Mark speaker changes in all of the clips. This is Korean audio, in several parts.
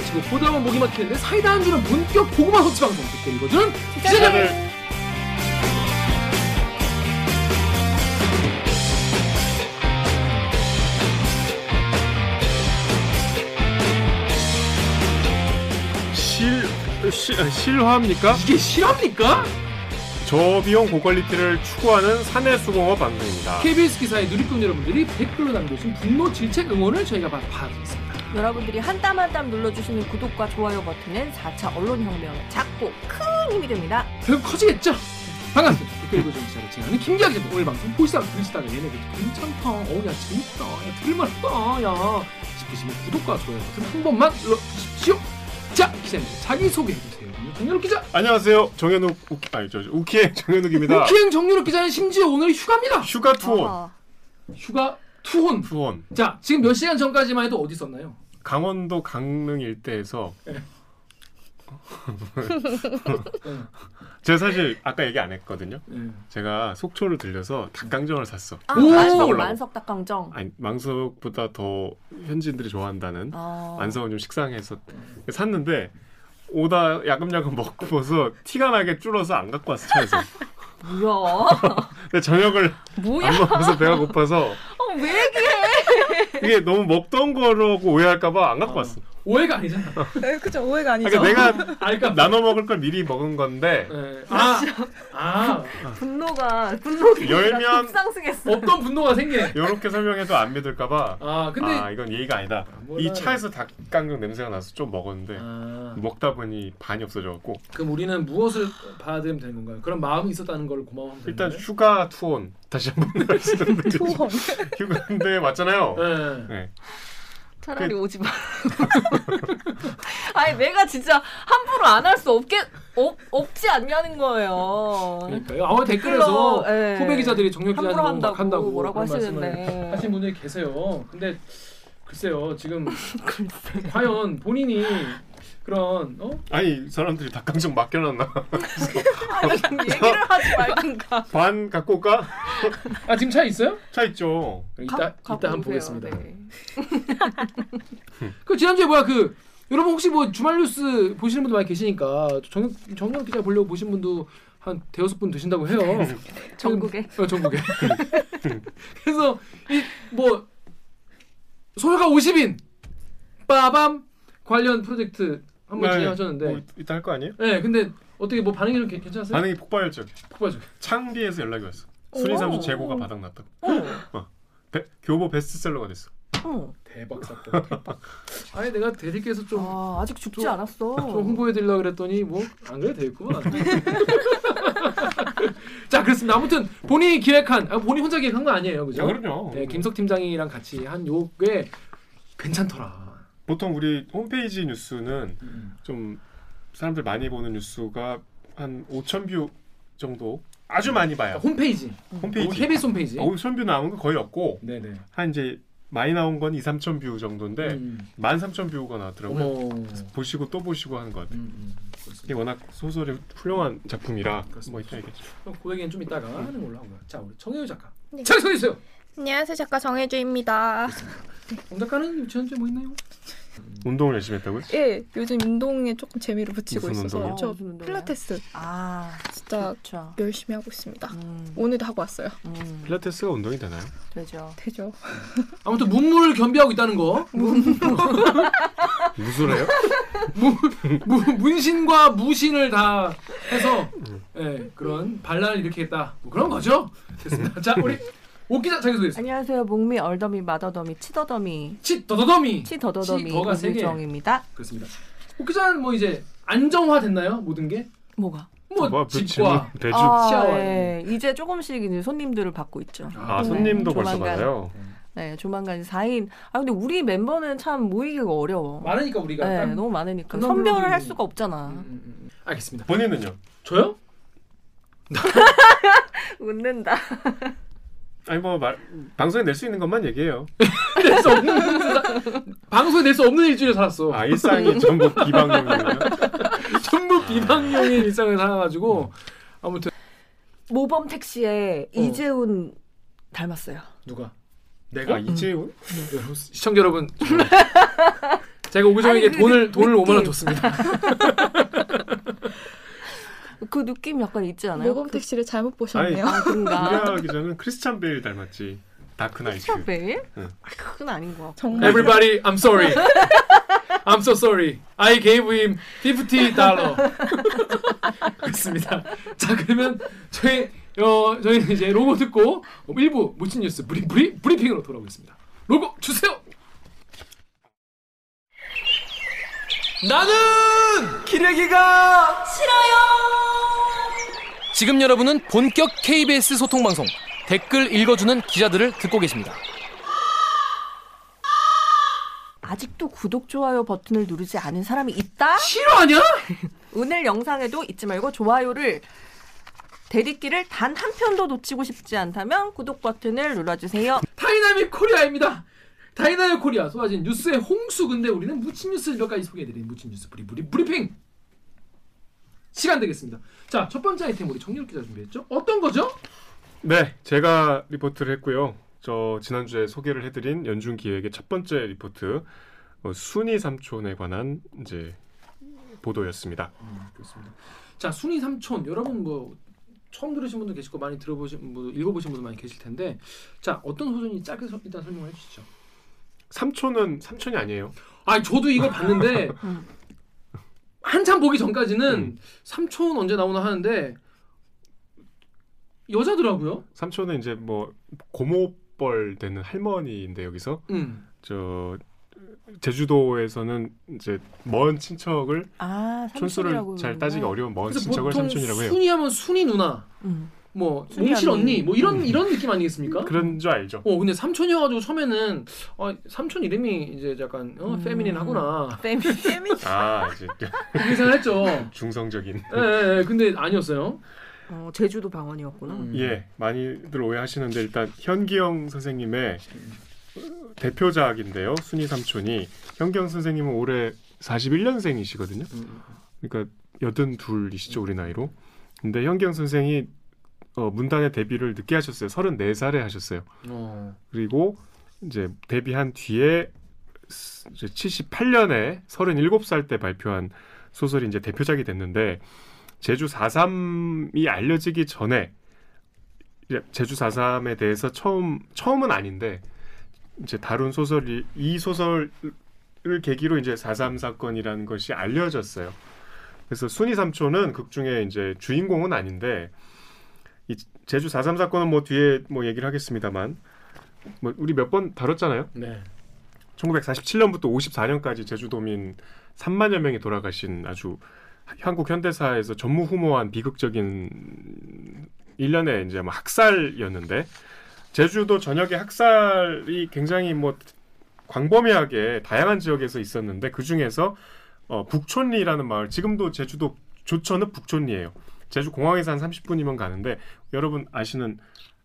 Speaker 1: 끼치고 보다 보면 목이 막히는데 사이다 한 주는 본격 고구마 소치 방송 댓글 읽어주는 기자들
Speaker 2: 실, 실 아, 실화입니까?
Speaker 1: 이게 실합니까?
Speaker 2: 저비용 고퀄리티를 추구하는 사내수공업 방송입니다.
Speaker 1: KBS 기사의 누리꾼 여러분들이 댓글로 남겨주신 분노 질책 응원을 저희가 바- 받아드리겠습니다
Speaker 3: 여러분들이 한 땀 한 땀 눌러주시는 구독과 좋아요 버튼은 4차 언론혁명의 작고 큰 힘이 됩니다.
Speaker 1: 결국 커지겠죠? 반갑습니다 댓글 읽어주는 기자를 진행하는 김기아 기자 오늘 방송 보시다가 들으시다가 얘네들 괜찮다 어야 재밌다 야 들을만하다 야 싶으시면 구독과 좋아요 버튼 한 번만 눌러주십시오 자 기자님 자기소개해주세요 정현욱 기자
Speaker 2: 안녕하세요. 정현욱 우키 아니 저 우키의 정현욱입니다.
Speaker 1: 우키행 정유럽 기자는 심지어 오늘 휴가입니다.
Speaker 2: 휴가 투혼.
Speaker 3: 아하.
Speaker 1: 휴가 투혼.
Speaker 2: 투혼.
Speaker 1: 자, 지금 몇 시간 전까지만 해도 어디 있었나요?
Speaker 2: 강원도 강릉 일대에서
Speaker 1: 네.
Speaker 2: 제가 사실 아까 얘기 안 했거든요.
Speaker 1: 네.
Speaker 2: 제가 속초를 들려서 닭강정을 샀어.
Speaker 3: 아,
Speaker 1: 오!
Speaker 3: 만석, 닭강정.
Speaker 2: 아니 망석보다 더 현지인들이 좋아한다는
Speaker 3: 아.
Speaker 2: 완성은 좀 식상해서 샀는데 오다 야금야금 먹고서 티가 나게 줄어서 안 갖고 왔어 차에서.
Speaker 3: 뭐야?
Speaker 2: 근데 저녁을
Speaker 3: 뭐야?
Speaker 2: 안 먹어서 배가 고파서
Speaker 3: 어, 왜 얘기해?
Speaker 2: 이게 너무 먹던 거라고 오해할까봐 안 갖고
Speaker 1: 어.
Speaker 2: 왔어.
Speaker 1: 오해가 아니잖아.
Speaker 4: 네, 그죠 오해가 아니죠.
Speaker 2: 그러니까 내가
Speaker 1: 아, 그러니까
Speaker 2: 나눠 먹을 걸 미리 먹은 건데
Speaker 1: 네. 아, 아,
Speaker 3: 분노가 분노가
Speaker 2: 열면-
Speaker 3: 급상승했어.
Speaker 1: 어떤 분노가 생기네.
Speaker 2: 이렇게 설명해도 안 믿을까봐
Speaker 1: 아, 근데
Speaker 2: 아 이건 예의가 아니다.
Speaker 1: 몰라요.
Speaker 2: 이 차에서 닭강정 냄새가 나서 좀 먹었는데
Speaker 1: 아,
Speaker 2: 먹다 보니 반이 없어져갖고
Speaker 1: 그럼 우리는 무엇을 받으면 되는 건가요? 그런 마음이 있었다는 걸 고마워하면 되는
Speaker 2: 일단? 휴가 투혼 다시 한번 말씀드리죠.
Speaker 4: 투혼.
Speaker 2: 휴가인데 맞잖아요.
Speaker 1: 네.
Speaker 2: 네.
Speaker 3: 차라리 오지 마. 아니 내가 진짜 함부로 안 할 수 없게 없, 없지 않냐는 거예요.
Speaker 1: 그러니까요. 아마 댓글에서
Speaker 3: 댓글로, 예.
Speaker 1: 후배 기자들이
Speaker 3: 함부로
Speaker 1: 너무
Speaker 3: 한다고
Speaker 1: 막 한다고
Speaker 3: 뭐라고 하시는데.
Speaker 1: 하신 분들이 계세요. 근데 글쎄요, 지금 과연 본인이 그런 어?
Speaker 2: 아니 이 사람들이 닭강정 맡겨놨나?
Speaker 3: 아니, 얘기를 하지 말든가.
Speaker 2: 반 갖고 올까?
Speaker 1: 아 지금 차 있어요?
Speaker 2: 차 있죠.
Speaker 1: 이따
Speaker 3: 가-
Speaker 1: 이따 한번
Speaker 3: 오세요.
Speaker 1: 보겠습니다.
Speaker 3: 네.
Speaker 1: 그 지난주에 뭐야 그 여러분 혹시 뭐 주말 뉴스 보시는 분들 많이 계시니까 정 정영 기자 보려고 보신 분도 한 대여섯 분 되신다고 해요.
Speaker 3: 전국에.
Speaker 1: 어, 전국에. 그래서 이 뭐 소요가 50인 빠밤 관련 프로젝트 한번
Speaker 2: 네,
Speaker 1: 진행하셨는데.
Speaker 2: 뭐 이따 할 거 아니에요?
Speaker 1: 네, 근데 어떻게 뭐 반응이 좀 괜- 괜찮았어요?
Speaker 2: 반응이 폭발적.
Speaker 1: 폭발적.
Speaker 2: 창비에서 연락이 왔어. 순위 삼수 재고가 바닥났다고.
Speaker 3: 어.
Speaker 2: 배- 교보 베스트셀러가 됐어.
Speaker 3: 어.
Speaker 1: 대박 사건. 대박. 아니 내가 대리께서 좀
Speaker 3: 아, 아직 죽지
Speaker 1: 좀-
Speaker 3: 않았어.
Speaker 1: 좀 홍보해 드리려고 그랬더니 뭐 안 그래도 되겠구만. 자, 그렇습니다. 아무튼 본인이 기획한 아, 본인 혼자 기획한 거 아니에요. 그죠?
Speaker 2: 야, 그럼요.
Speaker 1: 네, 김석 팀장이랑 같이 한 요게 괜찮더라.
Speaker 2: 보통 우리 홈페이지 뉴스는
Speaker 1: 음.
Speaker 2: 좀 사람들 많이 보는 뉴스가 한 5천 view 정도 아주 많이 봐요.
Speaker 1: 홈페이지.
Speaker 2: 홈페이지.
Speaker 1: KBS 홈페이지.
Speaker 2: 5천 view 나온 거 거의 없고
Speaker 1: 네, 네.
Speaker 2: 한 이제 많이 나온 건 2, 3천 view 정도인데
Speaker 1: 음.
Speaker 2: 13,000 view가 나왔더라고요.
Speaker 1: 어머.
Speaker 2: 보시고 또 보시고 하는 것 같아요.
Speaker 1: 음, 음.
Speaker 2: 이게
Speaker 1: 그렇습니다.
Speaker 2: 워낙 소설이 훌륭한 작품이라
Speaker 1: 그렇습니다.
Speaker 2: 뭐 이따 얘기죠.
Speaker 1: 그럼 그 얘기는 좀 이따가 하는 걸로 하고요. 자, 우리 정혜우 작가.
Speaker 4: 네.
Speaker 1: 자, 서 있어요.
Speaker 4: 안녕하세요 작가 정혜주입니다.
Speaker 1: 정 작가는 지난주에 뭐 있나요?
Speaker 2: 운동을 열심히 했다고요?
Speaker 4: 예, 요즘 운동에 조금 재미를 붙이고
Speaker 2: 무슨
Speaker 4: 있어서
Speaker 2: 운동이요?
Speaker 4: 저
Speaker 3: 무슨 운동이요?
Speaker 4: 필라테스
Speaker 3: 아,
Speaker 4: 진짜
Speaker 3: 그렇죠.
Speaker 4: 열심히 하고 있습니다.
Speaker 3: 음,
Speaker 4: 오늘도 하고 왔어요.
Speaker 3: 음,
Speaker 2: 필라테스가 운동이 되나요?
Speaker 3: 되죠.
Speaker 4: 되죠.
Speaker 1: 아무튼 문물을 겸비하고 있다는 거.
Speaker 2: 무술해요?
Speaker 1: 무, 문신과 무신을 다 해서 예, 그런 반란을 일으키겠다. 뭐 그런 거죠. 됐습니다. 자, 우리 오 기자 자기 소개해 주세요.
Speaker 3: 안녕하세요. 목미, 얼더미, 마더더미, 치더더미,
Speaker 1: 치 더더더미.
Speaker 3: 치더더더미
Speaker 1: 치더가 세 개.
Speaker 3: 오규정입니다.
Speaker 1: 그렇습니다. 오 기자는 뭐 이제 안정화 됐나요? 모든 게?
Speaker 3: 뭐가?
Speaker 1: 뭐
Speaker 2: 뭐, 그
Speaker 1: 집과
Speaker 2: 대주.
Speaker 3: 아,
Speaker 1: 시야와
Speaker 3: 예. 이제 조금씩 이제 손님들을 받고 있죠.
Speaker 2: 아,
Speaker 3: 네,
Speaker 2: 손님도 벌써
Speaker 3: 조만간.
Speaker 2: 받아요.
Speaker 3: 네, 조만간 4인. 아, 근데 우리 멤버는 참 모이기가 어려워.
Speaker 1: 많으니까 우리가
Speaker 3: 네,
Speaker 1: 딱-
Speaker 3: 너무 많으니까. 선별을 할 수가 없잖아.
Speaker 1: 음, 음, 음. 알겠습니다.
Speaker 2: 본인은요?
Speaker 1: 저요?
Speaker 3: 웃는다.
Speaker 2: 아니 뭐 말, 방송에 낼 수 있는 것만 얘기해요.
Speaker 1: 낼 수 없는 방송에 낼 수 없는 일주일 살았어.
Speaker 2: 아 일상이 전부 비방용이에요.
Speaker 1: 전부 비방용인 일상을 살아가지고 아무튼
Speaker 3: 모범 택시에
Speaker 1: 어.
Speaker 3: 이재훈 닮았어요.
Speaker 1: 누가 내가
Speaker 2: 아 이재훈?
Speaker 1: 여러분, 시청자 여러분 제가
Speaker 3: 아니, 그
Speaker 1: 돈을 돈을
Speaker 3: 느낌.
Speaker 1: 5만 원 줬습니다.
Speaker 3: 그 느낌 약간 있지 않아요?
Speaker 4: 모범 택시를 잘못 보셨네요.
Speaker 3: 아 그런가?
Speaker 2: 우리아 기자는 크리스찬 베일 닮았지. 다크나이트.
Speaker 3: 크리스찬 베일?
Speaker 2: 응.
Speaker 3: 아, 그건 아닌 것 같고.
Speaker 4: 정말
Speaker 1: Everybody, I'm sorry. I'm so sorry. I gave him 50 달러. 그렇습니다. 자 그러면 저희 어 저희는 이제 로고 듣고 일부 무친 뉴스 브리 브리 브리핑으로 돌아오겠습니다. 로고 주세요. 나는 기레기가 싫어요. 지금 여러분은 본격 KBS 소통 방송 댓글 읽어주는 기자들을 듣고 계십니다.
Speaker 3: 아직도 구독, 좋아요 버튼을 누르지 않은 사람이 있다?
Speaker 1: 싫어하냐?
Speaker 3: 오늘 영상에도 잊지 말고 좋아요를 댓읽기를 단 한 편도 놓치고 싶지 않다면 구독 버튼을 눌러주세요.
Speaker 1: Dynamic Korea입니다. Dynamic Korea 쏟아진 뉴스의 홍수 근데 우리는 무친 뉴스 몇 가지 소개해드린 무친 뉴스 브리 브리 브리핑 시간 되겠습니다. 자 첫 번째 아이템 우리 정렬 기자 준비했죠? 어떤 거죠?
Speaker 2: 네, 제가 리포트를 했고요. 저 지난주에 소개를 해드린 연중 기획의 첫 번째 리포트 어, 순이 삼촌에 관한 이제 보도였습니다.
Speaker 1: 그렇습니다. 자 순이 삼촌 여러분 뭐 처음 들으신 분도 계시고 많이 들어보신 분 읽어보신 분도 많이 계실 텐데 자 어떤 소설인지 짧게 서- 일단 설명해 주시죠.
Speaker 2: 삼촌은 삼촌이 아니에요.
Speaker 1: 아 저도 이걸 봤는데
Speaker 3: 음.
Speaker 1: 한참 보기 전까지는
Speaker 2: 음.
Speaker 1: 삼촌 언제 나오나 하는데 여자더라고요.
Speaker 2: 삼촌은 이제 뭐 고모뻘 되는 할머니인데 여기서
Speaker 1: 음.
Speaker 2: 저 제주도에서는 이제 먼 친척을
Speaker 3: 아,
Speaker 2: 촌수를 잘 따지기. 어려운 먼 친척을 삼촌이라고 해요.
Speaker 1: 순이하면 순이 누나,
Speaker 3: 음.
Speaker 1: 뭐 몽실
Speaker 3: 언니.
Speaker 1: 뭐 이런
Speaker 2: 음.
Speaker 1: 이런 느낌 아니겠습니까?
Speaker 2: 그런 줄 알죠.
Speaker 1: 어 근데 삼촌이어가지고 처음에는 어, 삼촌 이름이 이제 약간 어,
Speaker 3: 음.
Speaker 1: 페미닌하구나
Speaker 3: 페미.
Speaker 2: 아 이제
Speaker 1: 그렇게 생각했죠.
Speaker 2: 중성적인.
Speaker 1: 예, 예, 예, 근데 아니었어요.
Speaker 3: 어, 제주도 방언이었구나.
Speaker 1: 음.
Speaker 2: 예, 많이들 오해하시는데 일단 현기영 선생님의 대표작인데요. 순이 삼촌이 현기영 선생님은 올해 41년생이시거든요.
Speaker 1: 음.
Speaker 2: 그러니까 82이시죠 우리 나이로. 근데 현기영 선생이 어, 문단의 데뷔를 늦게 하셨어요. 34살에 하셨어요.
Speaker 1: 어.
Speaker 2: 그리고 이제 데뷔한 뒤에 스- 이제 78년에 37살 때 발표한 소설이 이제 대표작이 됐는데 제주 4.3이 알려지기 전에 제주 4.3에 대해서 처음 처음은 아닌데 이제 다룬 소설이 이 소설을 계기로 이제 4.3 사건이라는 것이 알려졌어요. 그래서 순이 삼촌은 극 중에 이제 주인공은 아닌데 이 제주 4.3 사건은 뭐 뒤에 뭐 얘기를 하겠습니다만 뭐 우리 몇 번 다뤘잖아요.
Speaker 1: 네.
Speaker 2: 1947년부터 54년까지 제주도민 3만여 명이 돌아가신 아주 한국 현대사에서 전무후무한 비극적인 일련의 이제 뭐 학살이었는데 제주도 전역의 학살이 굉장히 뭐 광범위하게 다양한 지역에서 있었는데 그 중에서 어, 북촌리라는 마을 지금도 제주도 조천은 북촌리예요. 제주 공항에서 한 30분이면 가는데 여러분 아시는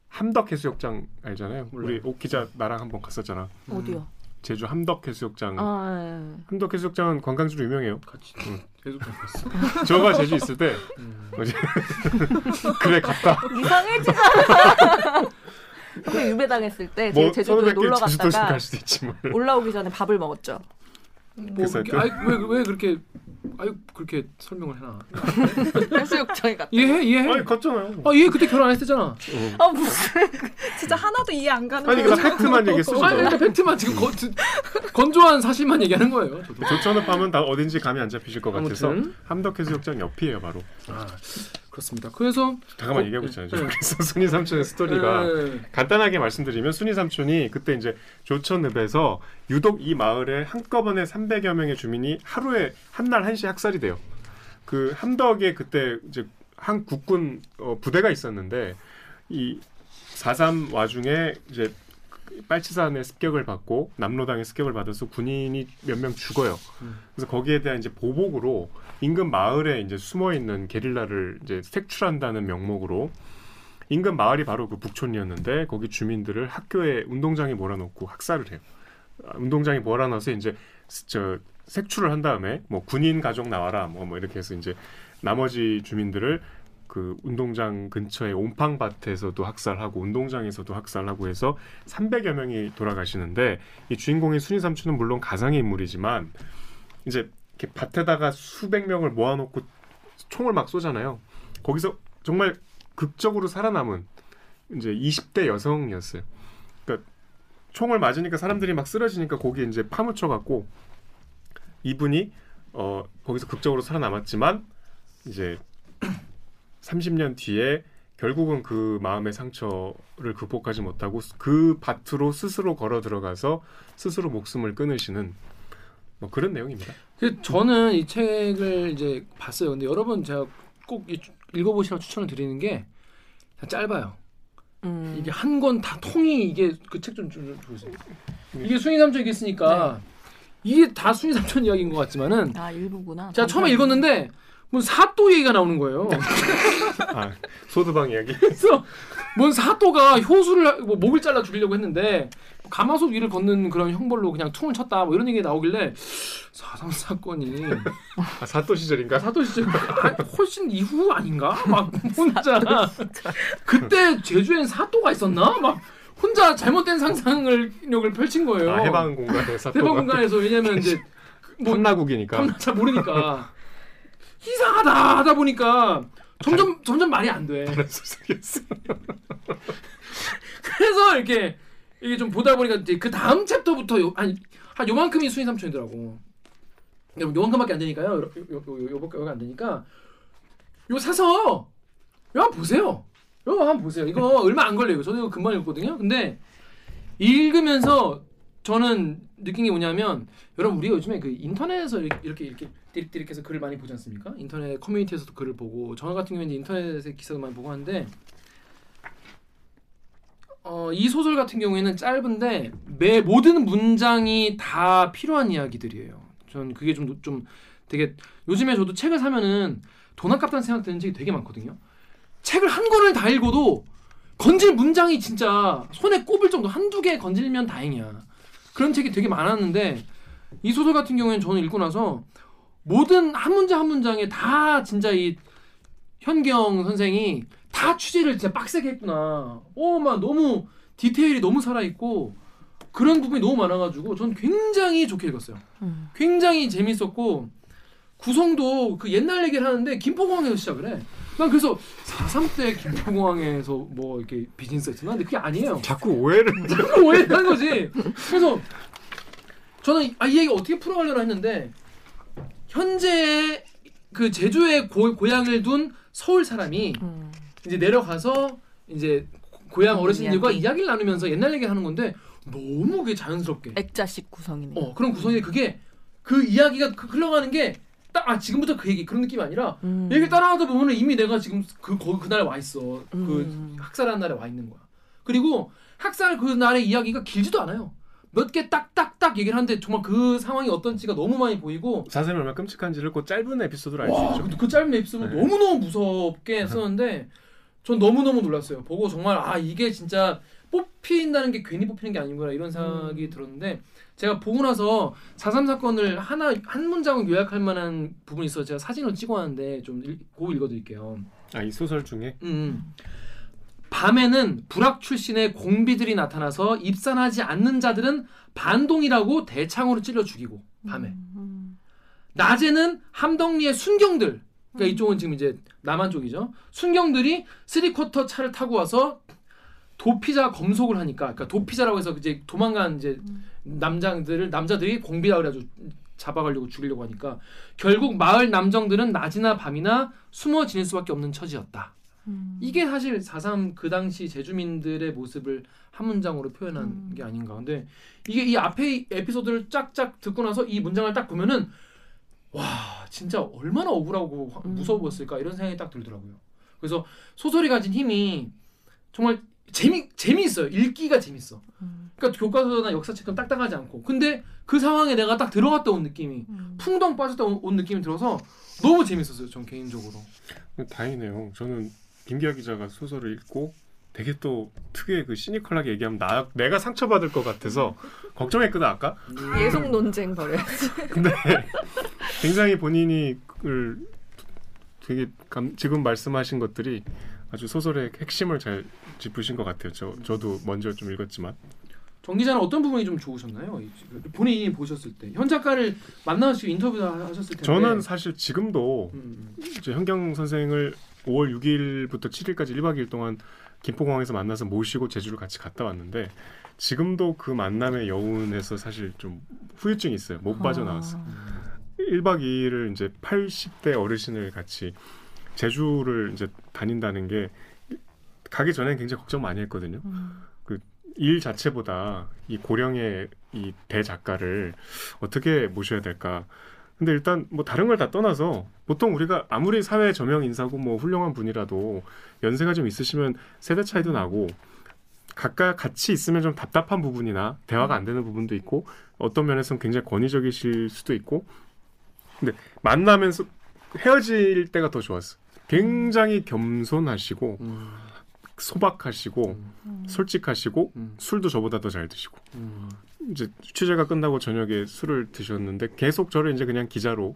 Speaker 2: 함덕 해수욕장 알잖아요. 우리
Speaker 1: 몰라요.
Speaker 2: 옥 기자 나랑 한번 갔었잖아.
Speaker 3: 어디요?
Speaker 2: 제주 함덕 해수욕장.
Speaker 3: 아, 예.
Speaker 2: 함덕 해수욕장은 관광지로 유명해요.
Speaker 1: 같이
Speaker 2: 응.
Speaker 1: 계속 봤어.
Speaker 2: 저가 제주 있을 때
Speaker 1: 음.
Speaker 2: 그래 갔다.
Speaker 3: 이상해지잖아. 그 유배당했을 때 제가
Speaker 2: 뭐
Speaker 3: 제주도에 놀러 갔다가
Speaker 2: 갈 수도 있지만.
Speaker 3: 올라오기 전에 밥을 먹었죠.
Speaker 1: 뭐
Speaker 2: 그래서
Speaker 1: 그렇게,
Speaker 2: 그-
Speaker 1: 아이, 왜, 왜 그렇게 아유 그렇게 설명을 해놔.
Speaker 3: 해수욕장에 갔다.
Speaker 1: 이해해 이해해.
Speaker 2: 아니 갔잖아요.
Speaker 1: 아얘 그때 결혼 안 했었잖아.
Speaker 2: 어.
Speaker 3: 아 무슨
Speaker 4: 진짜 하나도 이해 안 가는
Speaker 2: 아니. 그나 팩트만 얘기했어.
Speaker 1: 아니 그러니까 팩트만 지금 거, 드- 건조한 사실만 얘기하는 거예요. 저도.
Speaker 2: 조천읍 하면 다 어딘지 감이 안 잡히실 것 같아서
Speaker 1: 아무튼
Speaker 2: 함덕 해수욕장 옆이에요 바로.
Speaker 1: 아 그렇습니다. 그래서
Speaker 2: 잠깐만
Speaker 1: 어,
Speaker 2: 얘기하고 있잖아요.
Speaker 1: 네.
Speaker 2: 그래서 순이 삼촌의 스토리가
Speaker 1: 네.
Speaker 2: 간단하게 말씀드리면 순이 삼촌이 그때 이제 조천읍에서 유독 이 마을에 한꺼번에 300여 명의 주민이 하루에 한 날 한시 학살이 돼요. 그 함덕에 그때 이제 한 국군 어, 부대가 있었는데 이4.3 와중에 이제 빨치산의 습격을 받고 남로당의 습격을 받아서 군인이 몇 명 죽어요.
Speaker 1: 음.
Speaker 2: 그래서 거기에 대한 이제 보복으로 인근 마을에 이제 숨어 있는 게릴라를 이제 색출한다는 명목으로 인근 마을이 바로 그 북촌이었는데 거기 주민들을 학교에 운동장에 몰아놓고 학살을 해요. 아, 운동장에 몰아넣어서 이제 스- 저 색출을 한 다음에 뭐 군인 가족 나와라 뭐, 뭐 이렇게 해서 이제 나머지 주민들을 그 운동장 근처의 옴팡밭에서도 학살하고 운동장에서도 학살하고 해서 300여 명이 돌아가시는데 이 주인공인 순이 삼촌은 물론 가상의 인물이지만 이제 이렇게 밭에다가 수백 명을 모아놓고 총을 막 쏘잖아요. 거기서 정말 극적으로 살아남은 이제 20대 여성이었어요. 그러니까 총을 맞으니까 사람들이 막 쓰러지니까 거기에 이제 파묻혀 갖고 이분이 어 거기서 극적으로 살아남았지만 이제 30년 뒤에 결국은 그 마음의 상처를 극복하지 못하고 그 밭으로 스스로 걸어 들어가서 스스로 목숨을 끊으시는 뭐 그런 내용입니다.
Speaker 1: 그 저는 이 책을 이제 봤어요. 근데 여러분 제가 꼭 이- 읽어보시라고 추천을 드리는 게다 짧아요.
Speaker 3: 음.
Speaker 1: 이게 한 권 다 통이 이게 그 책좀좀 보세요. 이게 순위 삼촌 이게 쓰니까 이게 다 순위 삼촌 이야기인 것 같지만은
Speaker 3: 아 일부구나.
Speaker 1: 제가 처음에 읽었는데 뭔 사또 얘기가 나오는 거예요.
Speaker 2: 아, 소드방 이야기.
Speaker 1: 그래서 뭔 사또가 효수를 하- 뭐 목을 잘라 죽이려고 했는데 가마솥 위를 걷는 그런 형벌로 그냥 퉁을 쳤다 뭐 이런 얘기 가 나오길래 사상 사건이
Speaker 2: 아, 사또 시절인가?
Speaker 1: 사도 시절 아, 훨씬 이후 아닌가? 막 혼자 그때 제주엔 사또가 있었나? 막 혼자 잘못된 상상을 력을 펼친 거예요.
Speaker 2: 아, 해방 공간에 사또가.
Speaker 1: 해방 공간에서 왜냐면 이제 뭐
Speaker 2: 탐나국이니까.
Speaker 1: 잘 모르니까 이상하다 하다 보니까 점점 점점 말이 안 돼. 그래서 이렇게 이게 좀 보다 보니까 이제 그 다음 챕터부터 요, 한, 한 요만큼이 순위 삼촌이더라고. 요- 요만큼밖에 안 되니까요. 요, 요, 요, 요, 요밖에 안 되니까 요 사서 요 한번 보세요. 요 한번 보세요. 이거 얼마 안 걸려요. 저도 이거 금방 읽거든요. 근데 읽으면서 저는 느낀 게 뭐냐면 여러분 우리가 요즘에 그 인터넷에서 이렇게 이렇게 띠릭띠릭 해서 글을 많이 보지 않습니까? 인터넷 커뮤니티에서도 글을 보고 저 같은 경우에는 인터넷에 기사도 많이 보고 하는데 어, 이 소설 같은 경우에는 짧은데 매 모든 문장이 다 필요한 이야기들이에요. 전 그게 좀좀 되게 요즘에 저도 책을 사면은 돈 아깝다는 생각 드는 책이 되게 많거든요. 책을 한 권을 다 읽어도 건질 문장이 진짜 손에 꼽을 정도 한두 개 건질면 다행이야. 그런 책이 되게 많았는데 이 소설 같은 경우에는 저는 읽고 나서 모든 한 문장 한 문장에 다 진짜 이 현경 선생이 다 취재를 진짜 빡세게 했구나. 오, 막 너무 디테일이 너무 살아있고 그런 부분이 너무 많아가지고 전 굉장히 좋게 읽었어요.
Speaker 3: 음.
Speaker 1: 굉장히 재밌었고 구성도 그 옛날 얘기를 하는데 김포공항에서 시작을 해. 난 그래서 4.3때 김포공항에서 뭐 이렇게 비즈니스 했구나. 근데 그게 아니에요.
Speaker 2: 자꾸 오해를.
Speaker 1: 자꾸 오해하는 거지. 그래서 저는 아, 이 얘기 어떻게 풀어가려나 했는데 현재 그 제주에 고, 고향을 둔 서울 사람이
Speaker 3: 음.
Speaker 1: 이제 내려가서 이제 고향
Speaker 3: 음,
Speaker 1: 어르신들과
Speaker 3: 이야기.
Speaker 1: 이야기를 나누면서 옛날 얘기 하는 건데 너무 그게 자연스럽게
Speaker 3: 액자식 구성이네요.
Speaker 1: 어 그런 구성이 그게 그 이야기가 그- 흘러가는 게 딱 아 지금부터 그 얘기 그런 느낌이 아니라
Speaker 3: 음.
Speaker 1: 얘기를 따라하다 보면은 이미 내가 지금 그 거기 그날 와 있어 그
Speaker 3: 음.
Speaker 1: 학살한 날에 와 있는 거야 그리고 학살 그 날의 이야기가 길지도 않아요 몇 개 딱딱딱 얘기를 하는데 정말 그 상황이 어떤지가 너무 많이 보이고
Speaker 2: 자세히 얼마나 끔찍한지를 그 짧은 에피소드로 알수
Speaker 1: 와,
Speaker 2: 있죠.
Speaker 1: 그, 그 짧은 에피소드
Speaker 2: 네.
Speaker 1: 너무너무 무섭게 썼는데 전 너무너무 놀랐어요. 보고 정말 아 이게 진짜 뽑힌다는 게 괜히 뽑히는 게 아니구나 이런 생각이 들었는데 제가 보고 나서 4.3 사건을 하나 한 문장을 요약할 만한 부분이 있어서 제가 사진을 찍어왔는데 좀 읽, 고 읽어드릴게요.
Speaker 2: 아, 이 소설 중에
Speaker 1: 음. 밤에는 불악 출신의 공비들이 나타나서 입산하지 않는 자들은 반동이라고 대창으로 찔러 죽이고 밤에
Speaker 3: 음.
Speaker 1: 낮에는 함덕리의 순경들 그러니까
Speaker 3: 음.
Speaker 1: 이쪽은 지금 이제 남한 쪽이죠 순경들이 쓰리쿼터 차를 타고 와서 도피자 검속을 하니까 그러니까 도피자라고 해서 이제 도망간 이제 남장들을 남자들이 공비라 그래가지고 잡아가려고 죽이려고 하니까 결국 마을 남정들은 낮이나 밤이나 숨어 지낼 수밖에 없는 처지였다.
Speaker 3: 음.
Speaker 1: 이게 사실 4.3 그 당시 제주민들의 모습을 한 문장으로 표현한
Speaker 3: 음.
Speaker 1: 게 아닌가. 근데 이게 이 앞에 에피소드를 쫙쫙 듣고 나서 이 문장을 딱 보면은 와 진짜 얼마나 억울하고 화-
Speaker 3: 음.
Speaker 1: 무서웠을까 이런 생각이 딱 들더라고요. 그래서 소설이 가진 힘이 정말 재미 재미있어요. 읽기가 재밌어.
Speaker 3: 음.
Speaker 1: 그러니까 교과서나 역사책은 딱딱하지 않고. 근데 그 상황에 내가 딱 들어갔다 온 느낌이
Speaker 3: 음.
Speaker 1: 풍덩 빠졌다 온, 온 느낌이 들어서 너무 재밌었어요. 전 개인적으로.
Speaker 2: 다행이네요. 저는 김기아 기자가 소설을 읽고 되게 또 특유의 그 시니컬하게 얘기하면 나 내가 상처받을 것 같아서 걱정했거든 아까.
Speaker 3: 예속 논쟁 벌여야지.
Speaker 2: 근데 굉장히 본인이 그걸 되게 감, 지금 말씀하신 것들이 아주 소설의 핵심을 잘 짚으신 것 같아요. 저 저도 먼저 좀 읽었지만
Speaker 1: 정 기자는 어떤 부분이 좀 좋으셨나요? 이- 본인이 보셨을 때 현 작가를 만나서 인터뷰 하셨을 텐데
Speaker 2: 저는 사실 지금도
Speaker 1: 음,
Speaker 2: 이제 현경 선생을 5월 6일부터 7일까지 1박 2일 동안 김포공항에서 만나서 모시고 제주를 같이 갔다 왔는데 지금도 그 만남의 여운에서 사실 좀 후유증이 있어요. 못 빠져나왔어요.
Speaker 3: 아.
Speaker 2: 1박 2일을 이제 80대 어르신을 같이 제주를 이제 다닌다는 게 가기 전에 굉장히 걱정 많이 했거든요.
Speaker 3: 음.
Speaker 2: 일 자체보다 이 고령의 이 대작가를 어떻게 모셔야 될까. 근데 일단 뭐 다른 걸 다 떠나서 보통 우리가 아무리 사회 저명 인사고 뭐 훌륭한 분이라도 연세가 좀 있으시면 세대 차이도 나고 각각 같이 있으면 좀 답답한 부분이나 대화가 안 되는 부분도 있고 어떤 면에서는 굉장히 권위적이실 수도 있고 근데 만나면서 헤어질 때가 더 좋았어. 굉장히 겸손하시고
Speaker 1: 음,
Speaker 2: 소박하시고
Speaker 3: 음.
Speaker 2: 솔직하시고
Speaker 1: 음,
Speaker 2: 술도 저보다 더 잘 드시고
Speaker 1: 음.
Speaker 2: 이제 취재가 끝나고 저녁에 술을 드셨는데 계속 저를 이제 그냥 기자로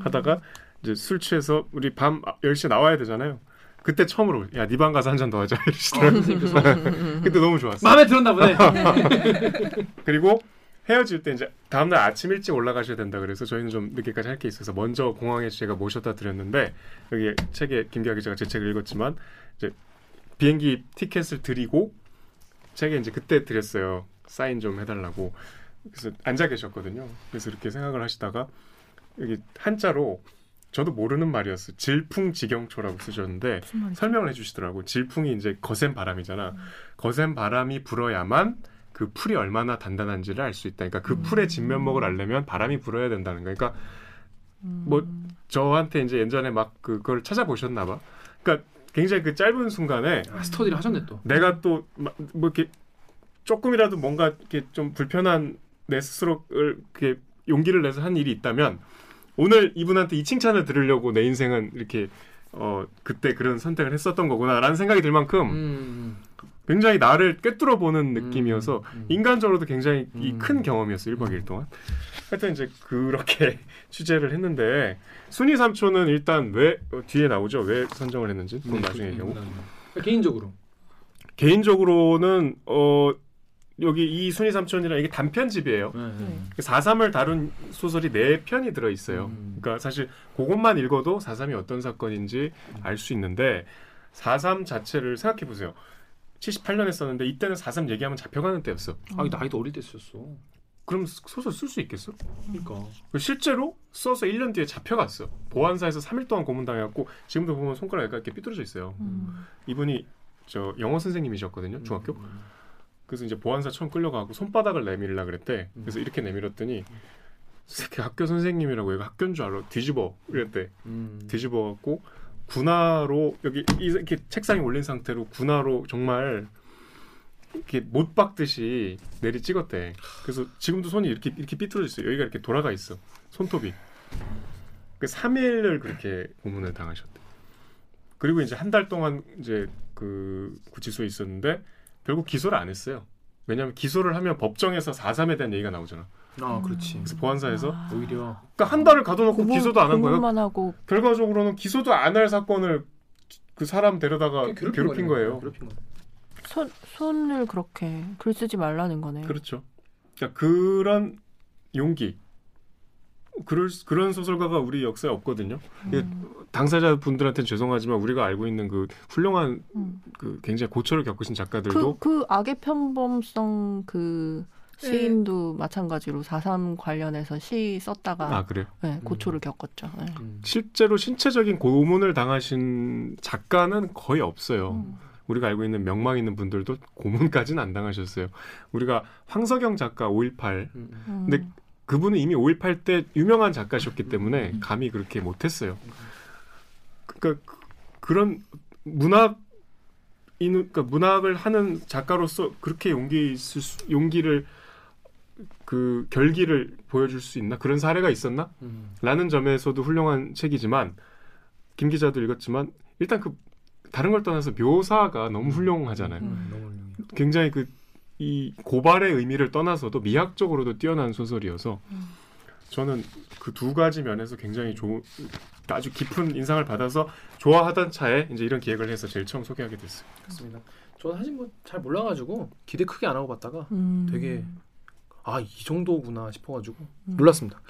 Speaker 2: 하다가 이제 술 취해서 우리 밤 10시에 나와야 되잖아요. 그때 처음으로 야 네 방 가서 한 잔 더 하자
Speaker 1: 어,
Speaker 2: 이러시더라고요.
Speaker 1: 선생님께서
Speaker 2: 그때 너무 좋았어.
Speaker 1: 마음에 들었나 보네.
Speaker 2: 그리고 헤어질 때 이제 다음날 아침 일찍 올라가셔야 된다 그래서 저희는 좀 늦게까지 할 게 있어서 먼저 공항에 제가 모셔다 드렸는데 여기 책에 김기아 기자가 제 책을 읽었지만 이제 비행기 티켓을 드리고 책에 이제 그때 드렸어요 사인 좀 해달라고 그래서 앉아 계셨거든요 그래서 이렇게 생각을 하시다가 여기 한자로 저도 모르는 말이었어요 질풍지경초라고 쓰셨는데? 설명을 해주시더라고. 질풍이 이제 거센 바람이잖아. 거센 바람이 불어야만 그 풀이 얼마나 단단한지를 알 수 있다. 그러니까 그 풀의 진면목을 알려면 바람이 불어야 된다는 거야. 그러니까 뭐
Speaker 3: 음.
Speaker 2: 저한테 이제 예전에 막 그걸 찾아보셨나 봐. 그러니까 굉장히 그 짧은 순간에
Speaker 1: 아, 스터디를 하셨네 또.
Speaker 2: 내가 또 뭐 이렇게 조금이라도 뭔가 이렇게 좀 불편한 내 스스로를 이렇게 용기를 내서 한 일이 있다면 오늘 이분한테 이 칭찬을 들으려고 내 인생은 이렇게 어 그때 그런 선택을 했었던 거구나라는 생각이 들 만큼
Speaker 1: 음,
Speaker 2: 굉장히 나를 꿰뚫어 보는 느낌이어서
Speaker 1: 음.
Speaker 2: 인간적으로도 굉장히 이
Speaker 1: 음.
Speaker 2: 큰 경험이었어요 1박 2일 동안 하여튼 이제 그렇게 취재를 했는데 순위 삼촌은 일단 왜 어, 뒤에 나오죠 왜 선정을 했는지 그건
Speaker 1: 네,
Speaker 2: 나중에
Speaker 1: 그-
Speaker 2: 얘기하고
Speaker 1: 그러니까 개인적으로.
Speaker 2: 개인적으로는 어 여기 이 순위 삼촌이랑 이게 단편집이에요.
Speaker 1: 네, 네.
Speaker 2: 4.3을 다룬 소설이 네 편이 들어 있어요.
Speaker 1: 음.
Speaker 2: 그러니까 사실 그것만 읽어도 4.3이 어떤 사건인지 알수 있는데 4.3 자체를 생각해 보세요. 78년에 썼는데 이때는 4.3 얘기하면 잡혀가는 때였어.
Speaker 1: 아, 나이도 어릴 때 썼어.
Speaker 2: 그럼 소설 쓸 수 있겠어?
Speaker 1: 그러니까.
Speaker 2: 실제로 써서 1년 뒤에 잡혀갔어. 보안사에서 3일 동안 고문당해갖고 지금도 보면 손가락이 이렇게 삐뚤어져 있어요.
Speaker 3: 음.
Speaker 2: 이분이 저 영어 선생님이셨거든요. 중학교.
Speaker 1: 음.
Speaker 2: 그래서 이제 보안사 처음 끌려가고 손바닥을 내밀라 그랬대.
Speaker 1: 음.
Speaker 2: 그래서 이렇게 내밀었더니 새끼 학교 선생님이라고 얘가 학교인 줄 알아. 뒤집어. 이랬대.
Speaker 1: 음.
Speaker 2: 뒤집어 갖고 군화로 여기 이렇게 책상에 올린 상태로 군화로 정말 이렇게 못 박듯이 내리 찍었대. 그래서 지금도 손이 이렇게 이렇게 삐뚤어져 있어요. 여기가 이렇게 돌아가 있어. 손톱이. 그 3일을 그렇게 고문을 당하셨대. 그리고 이제 한 달 동안 이제 그 구치소에 있었는데 결국 기소를 안 했어요. 왜냐하면 기소를 하면 법정에서 4.3에 대한 얘기가 나오잖아.
Speaker 1: 아, 그렇지.
Speaker 2: 그래서 보안사에서
Speaker 3: 아.
Speaker 1: 오히려
Speaker 2: 그러니까 한 달을 가둬놓고
Speaker 3: 고문-
Speaker 2: 기소도 안 한 거예요.
Speaker 3: 하고
Speaker 2: 결과적으로는 기소도 안 할 사건을 그 사람 데려다가
Speaker 1: 괴롭힌,
Speaker 2: 괴롭힌 거예요.
Speaker 1: 괴롭힌 거.
Speaker 3: 손 손을 그렇게 글 쓰지 말라는 거네.
Speaker 2: 그렇죠. 그러니까 그런 용기. 그럴, 그런 소설가가 우리 역사에 없거든요.
Speaker 3: 음.
Speaker 2: 당사자 분들한테는 죄송하지만 우리가 알고 있는 그 훌륭한
Speaker 3: 음.
Speaker 2: 그 굉장히 고초를 겪으신 작가들도
Speaker 3: 그, 그 악의 편범성 그 시인도 마찬가지로 4.3 관련해서 시 썼다가
Speaker 2: 아 그래요.
Speaker 3: 네, 고초를 겪었죠. 네.
Speaker 1: 음.
Speaker 2: 실제로 신체적인 고문을 당하신 작가는 거의 없어요.
Speaker 3: 음.
Speaker 2: 우리가 알고 있는 명망 있는 분들도 고문까지는 안 당하셨어요. 우리가 황석영 작가 5.18
Speaker 1: 음.
Speaker 3: 음.
Speaker 2: 근데 그분은 이미 5.18 때 유명한 작가셨기 때문에
Speaker 1: 음.
Speaker 2: 감히 그렇게 못했어요. 그러니까 그- 그런 문학 인 그러니까 문학을 하는 작가로서 그렇게 용기 있을 수, 용기를 그 결기를 보여줄 수 있나 그런 사례가 있었나?
Speaker 1: 음.
Speaker 2: 라는 점에서도 훌륭한 책이지만 김 기자도 읽었지만 일단 그 다른 걸 떠나서 묘사가 너무 훌륭하잖아요.
Speaker 1: 음. 너무 훌륭해.
Speaker 2: 굉장히 그 이 고발의 의미를 떠나서도 미학적으로도 뛰어난 소설이어서
Speaker 3: 음.
Speaker 2: 저는 그 두 가지 면에서 굉장히 좋은 아주 깊은 인상을 받아서 좋아하던 차에 이제 이런 기획을 해서 제일 처음 소개하게 됐어요.
Speaker 1: 그렇습니다. 저는 사실 뭐 잘 몰라가지고 기대 크게 안 하고 봤다가
Speaker 3: 음.
Speaker 1: 되게 아 이 정도구나 싶어가지고
Speaker 3: 음.
Speaker 1: 놀랐습니다.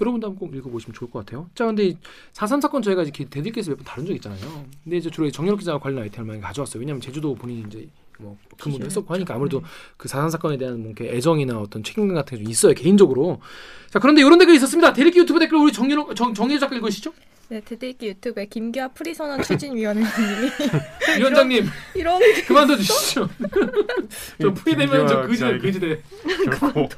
Speaker 1: 여러분도 한번 꼭 읽어보시면 좋을 것 같아요. 자 근데 사삼 사건 저희가 이제 대들께서 몇 번 다룬 적 있잖아요. 근데 이제 주로 정유럽 기자가 관련 아이템을 많이 가져왔어요. 왜냐하면 제주도 본인이 이제 뭐 근무도 했었고 하니까 아무래도 그 사삼 사건에 대한 뭐 이렇게 애정이나 어떤 책임감 같은 게 좀 있어요 개인적으로. 자 그런데 이런 댓글이 있었습니다. 대리기 유튜브 댓글 우리 정유럽 정 정유 작가 읽으시죠?
Speaker 4: 네, 대대기 유튜브에 김기아 프리선언 추진위원회님이
Speaker 1: 위원장님
Speaker 4: 이런
Speaker 1: 그만둬 주시죠. 저 프리되면 저 그지 그지돼.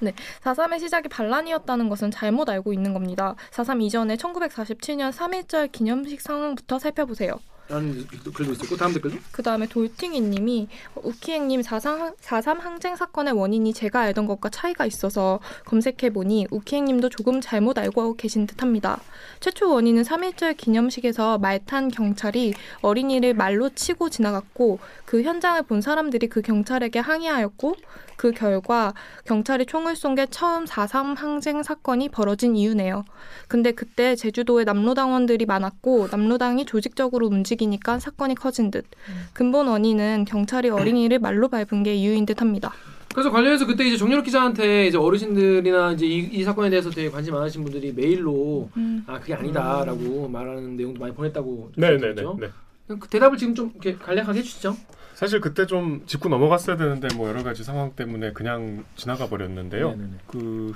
Speaker 2: 결코
Speaker 4: 4.3의 시작이 반란이었다는 것은 잘못 알고 있는 겁니다. 4.3 이전에 1947년 3.1절 기념식 상황부터 살펴보세요.
Speaker 1: 라는 글도 있었고 다음 댓글도
Speaker 4: 그 다음에 돌팅이님이 우키행님 4.3 항쟁 사건의 원인이 제가 알던 것과 차이가 있어서 검색해보니 우키행님도 조금 잘못 알고 계신 듯합니다. 최초 원인은 3.1절 기념식에서 말탄 경찰이 어린이를 말로 치고 지나갔고 그 현장을 본 사람들이 그 경찰에게 항의하였고 그 결과 경찰이 총을 쏜 게 처음 4.3 항쟁 사건이 벌어진 이유네요. 근데 그때 제주도에 남로당원들이 많았고 남로당이 조직적으로 움직이니까 사건이 커진 듯. 근본 원인은 경찰이 어린이를 말로 밟은 게 이유인 듯합니다.
Speaker 1: 그래서 관련해서 그때 이제 정유럽 기자한테 이제 어르신들이나 이제 이, 이 사건에 대해서 되게 관심 많으신 분들이 메일로 아 그게 아니다라고 말하는 내용도 많이 보냈다고
Speaker 2: 네네네.
Speaker 1: 들었죠.
Speaker 2: 네.
Speaker 1: 그 대답을 지금 좀 이렇게 간략하게 해주시죠.
Speaker 2: 사실 그때 좀 짚고 넘어갔어야 되는데 뭐 여러 가지 상황 때문에 그냥 지나가 버렸는데요.
Speaker 1: 네네네.
Speaker 2: 그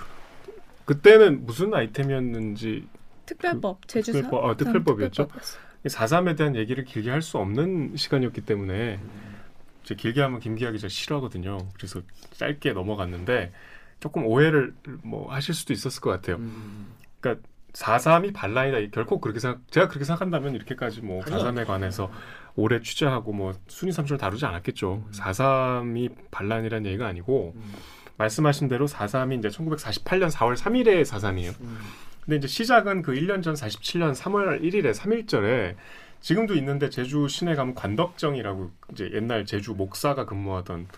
Speaker 2: 그때는 무슨 아이템이었는지
Speaker 4: 특별법 제주 사-
Speaker 2: 특별법, 아, 특별법이었죠? 4.3에 대한 얘기를 길게 할 수 없는 시간이었기 때문에 이제 길게 하면 김기아 기자 싫어하거든요. 그래서 짧게 넘어갔는데 조금 오해를 뭐 하실 수도 있었을 것 같아요.
Speaker 1: 음.
Speaker 2: 4.3이 반란이다. 결코 그렇게 생각, 제가 그렇게 생각한다면 이렇게까지 뭐. 4.3에 관해서 오래 취재하고 뭐 순위 삼촌을 다루지 않았겠죠. 4.3이 반란이라는 얘기가 아니고
Speaker 1: 음.
Speaker 2: 말씀하신 대로 4.3이 이제 1948년 4월 3일에 4.3이에요.
Speaker 1: 음.
Speaker 2: 근데 이제 시작은 그 1년 전 47년 3월 1일에 3일절에 지금도 있는데 제주 시내 가면 관덕정이라고 이제 옛날 제주 목사가 근무하던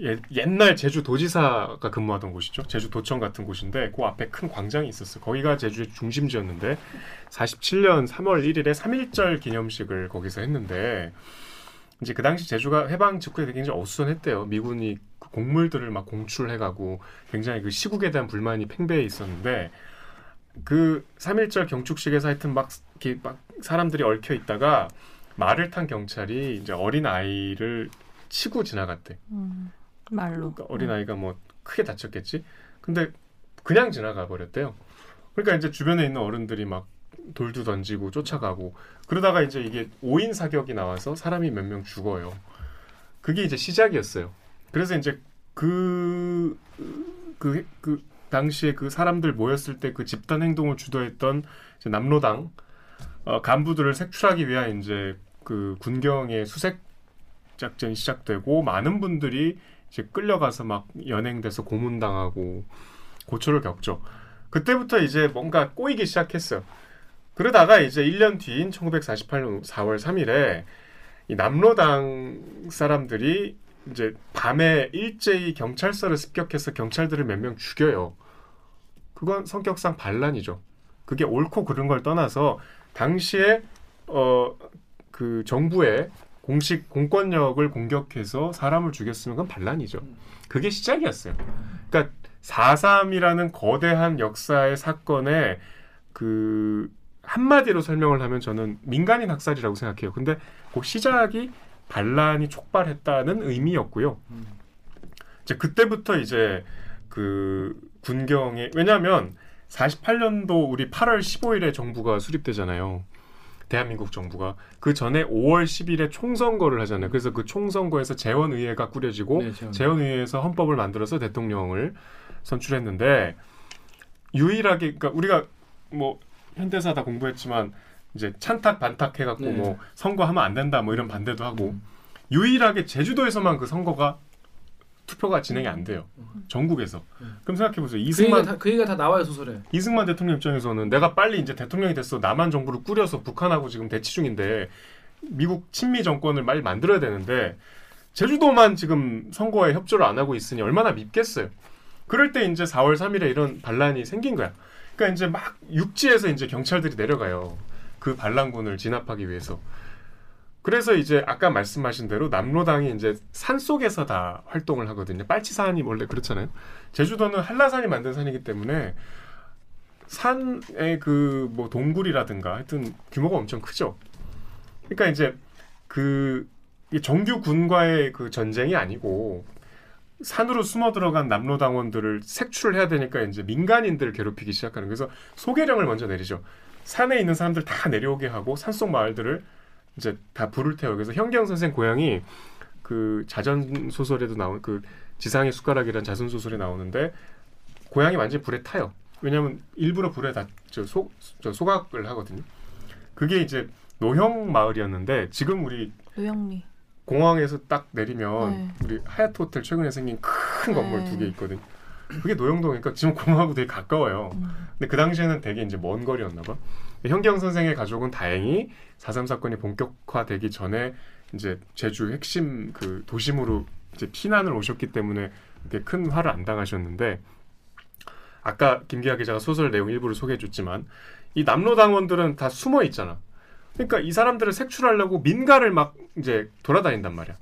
Speaker 2: 예, 옛날 제주 도지사가 근무하던 곳이죠. 제주 도청 같은 곳인데 그 앞에 큰 광장이 있었어요. 거기가 제주의 중심지였는데 47년 3월 1일에 3.1절 기념식을 거기서 했는데 이제 그 당시 제주가 해방 직후에 굉장히 어수선했대요. 미군이 그 곡물들을 막 공출해가고 굉장히 그 시국에 대한 불만이 팽배해 있었는데 그 3.1절 경축식에서 하여튼 막 이렇게 막 사람들이 얽혀 있다가 말을 탄 경찰이 이제 어린 아이를 치고 지나갔대.
Speaker 3: 음, 말로.
Speaker 2: 그러니까 어린 아이가 뭐 크게 다쳤겠지. 근데 그냥 지나가 버렸대요. 그러니까 이제 주변에 있는 어른들이 막 돌도 던지고 쫓아가고 그러다가 이제 이게 5인 사격이 나와서 사람이 몇 명 죽어요. 그게 이제 시작이었어요. 그래서 이제 그, 그, 그 당시에 그 사람들 모였을 때 그 집단 행동을 주도했던 남로당 어, 간부들을 색출하기 위한 이제 그 군경의 수색 작전이 시작되고 많은 분들이 이제 끌려가서 막 연행돼서 고문당하고 고초를 겪죠. 그때부터 이제 뭔가 꼬이기 시작했어요. 그러다가 이제 1년 뒤인 1948년 4월 3일에 이 남로당 사람들이 이제 밤에 일제히 경찰서를 습격해서 경찰들을 몇 명 죽여요. 그건 성격상 반란이죠. 그게 옳고 그른 걸 떠나서 당시에 어 그 정부의 공식 공권력을 공격해서 사람을 죽였으면 그건 반란이죠. 그게 시작이었어요. 그러니까 4.3이라는 거대한 역사의 사건에 그 한마디로 설명을 하면 저는 민간인 학살이라고 생각해요. 근데 그 시작이 반란이 촉발했다는 의미였고요. 이제 그때부터 이제 그 군경에 왜냐하면 48년도 우리 8월 15일에 정부가 수립되잖아요. 대한민국 정부가 그 전에 5월 10일에 총선거를 하잖아요. 그래서 그 총선거에서 재원의회가 꾸려지고
Speaker 1: 네, 재원.
Speaker 2: 재원의회에서 헌법을 만들어서 대통령을 선출했는데 유일하게 그러니까 우리가 뭐 현대사 다 공부했지만 이제 찬탁 반탁 해갖고
Speaker 1: 네.
Speaker 2: 뭐 선거하면 안 된다 뭐 이런 반대도 하고
Speaker 1: 음.
Speaker 2: 유일하게 제주도에서만 그 선거가 투표가 진행이 안 돼요. 전국에서.
Speaker 1: 음.
Speaker 2: 그럼 생각해 보세요.
Speaker 1: 그 얘기가,
Speaker 2: 이승만
Speaker 1: 다, 그 얘기가 다 나와요 소설에.
Speaker 2: 이승만 대통령 입장에서는 내가 빨리 이제 대통령이 됐어. 남한 정부를 꾸려서 북한하고 지금 대치 중인데 미국 친미 정권을 빨리 만들어야 되는데 제주도만 지금 선거에 협조를 안 하고 있으니 얼마나 밉겠어요. 그럴 때 이제 4월 3일에 이런 반란이 생긴 거야. 그러니까 이제 막 육지에서 이제 경찰들이 내려가요. 그 반란군을 진압하기 위해서. 그래서 이제 아까 말씀하신 대로 남로당이 이제 산 속에서 다 활동을 하거든요. 빨치산이 원래 그렇잖아요. 제주도는 한라산이 만든 산이기 때문에 산의 그 뭐 동굴이라든가 하여튼 규모가 엄청 크죠. 그러니까 이제 그 정규 군과의 그 전쟁이 아니고 산으로 숨어 들어간 남로 당원들을 색출을 해야 되니까 이제 민간인들을 괴롭히기 시작하는 그래서 소개령을 먼저 내리죠. 산에 있는 사람들 다 내려오게 하고 산속 마을들을 이제 다 불을 태워. 그래서 현경 선생 고향이 그 자전 소설에도 나온 그 지상의 숟가락이라는 자선 소설에 나오는데 고향이 완전히 불에 타요. 왜냐하면 일부러 불에 다저 저 소각을 하거든요. 그게 이제 노형 마을이었는데 지금 우리
Speaker 3: 노영미.
Speaker 2: 공항에서 딱 내리면
Speaker 3: 네.
Speaker 2: 우리 하얏트 호텔 최근에 생긴 큰 건물
Speaker 3: 네.
Speaker 2: 두개 있거든. 그게 노영동이니까 지금 공항하고 되게 가까워요.
Speaker 3: 음.
Speaker 2: 근데 그 당시에는 되게 이제 먼 거리였나 봐. 현경 선생의 가족은 다행히 4.3 사건이 본격화되기 전에 이제 제주 핵심 그 도심으로 이제 피난을 오셨기 때문에 이렇게 큰 화를 안 당하셨는데 아까 김기아 기자가 소설 내용 일부를 소개해 줬지만 이 남로 당원들은 다 숨어 있잖아. 그러니까 이 사람들을 색출하려고 민가를 막 이제 돌아다닌단 말이야.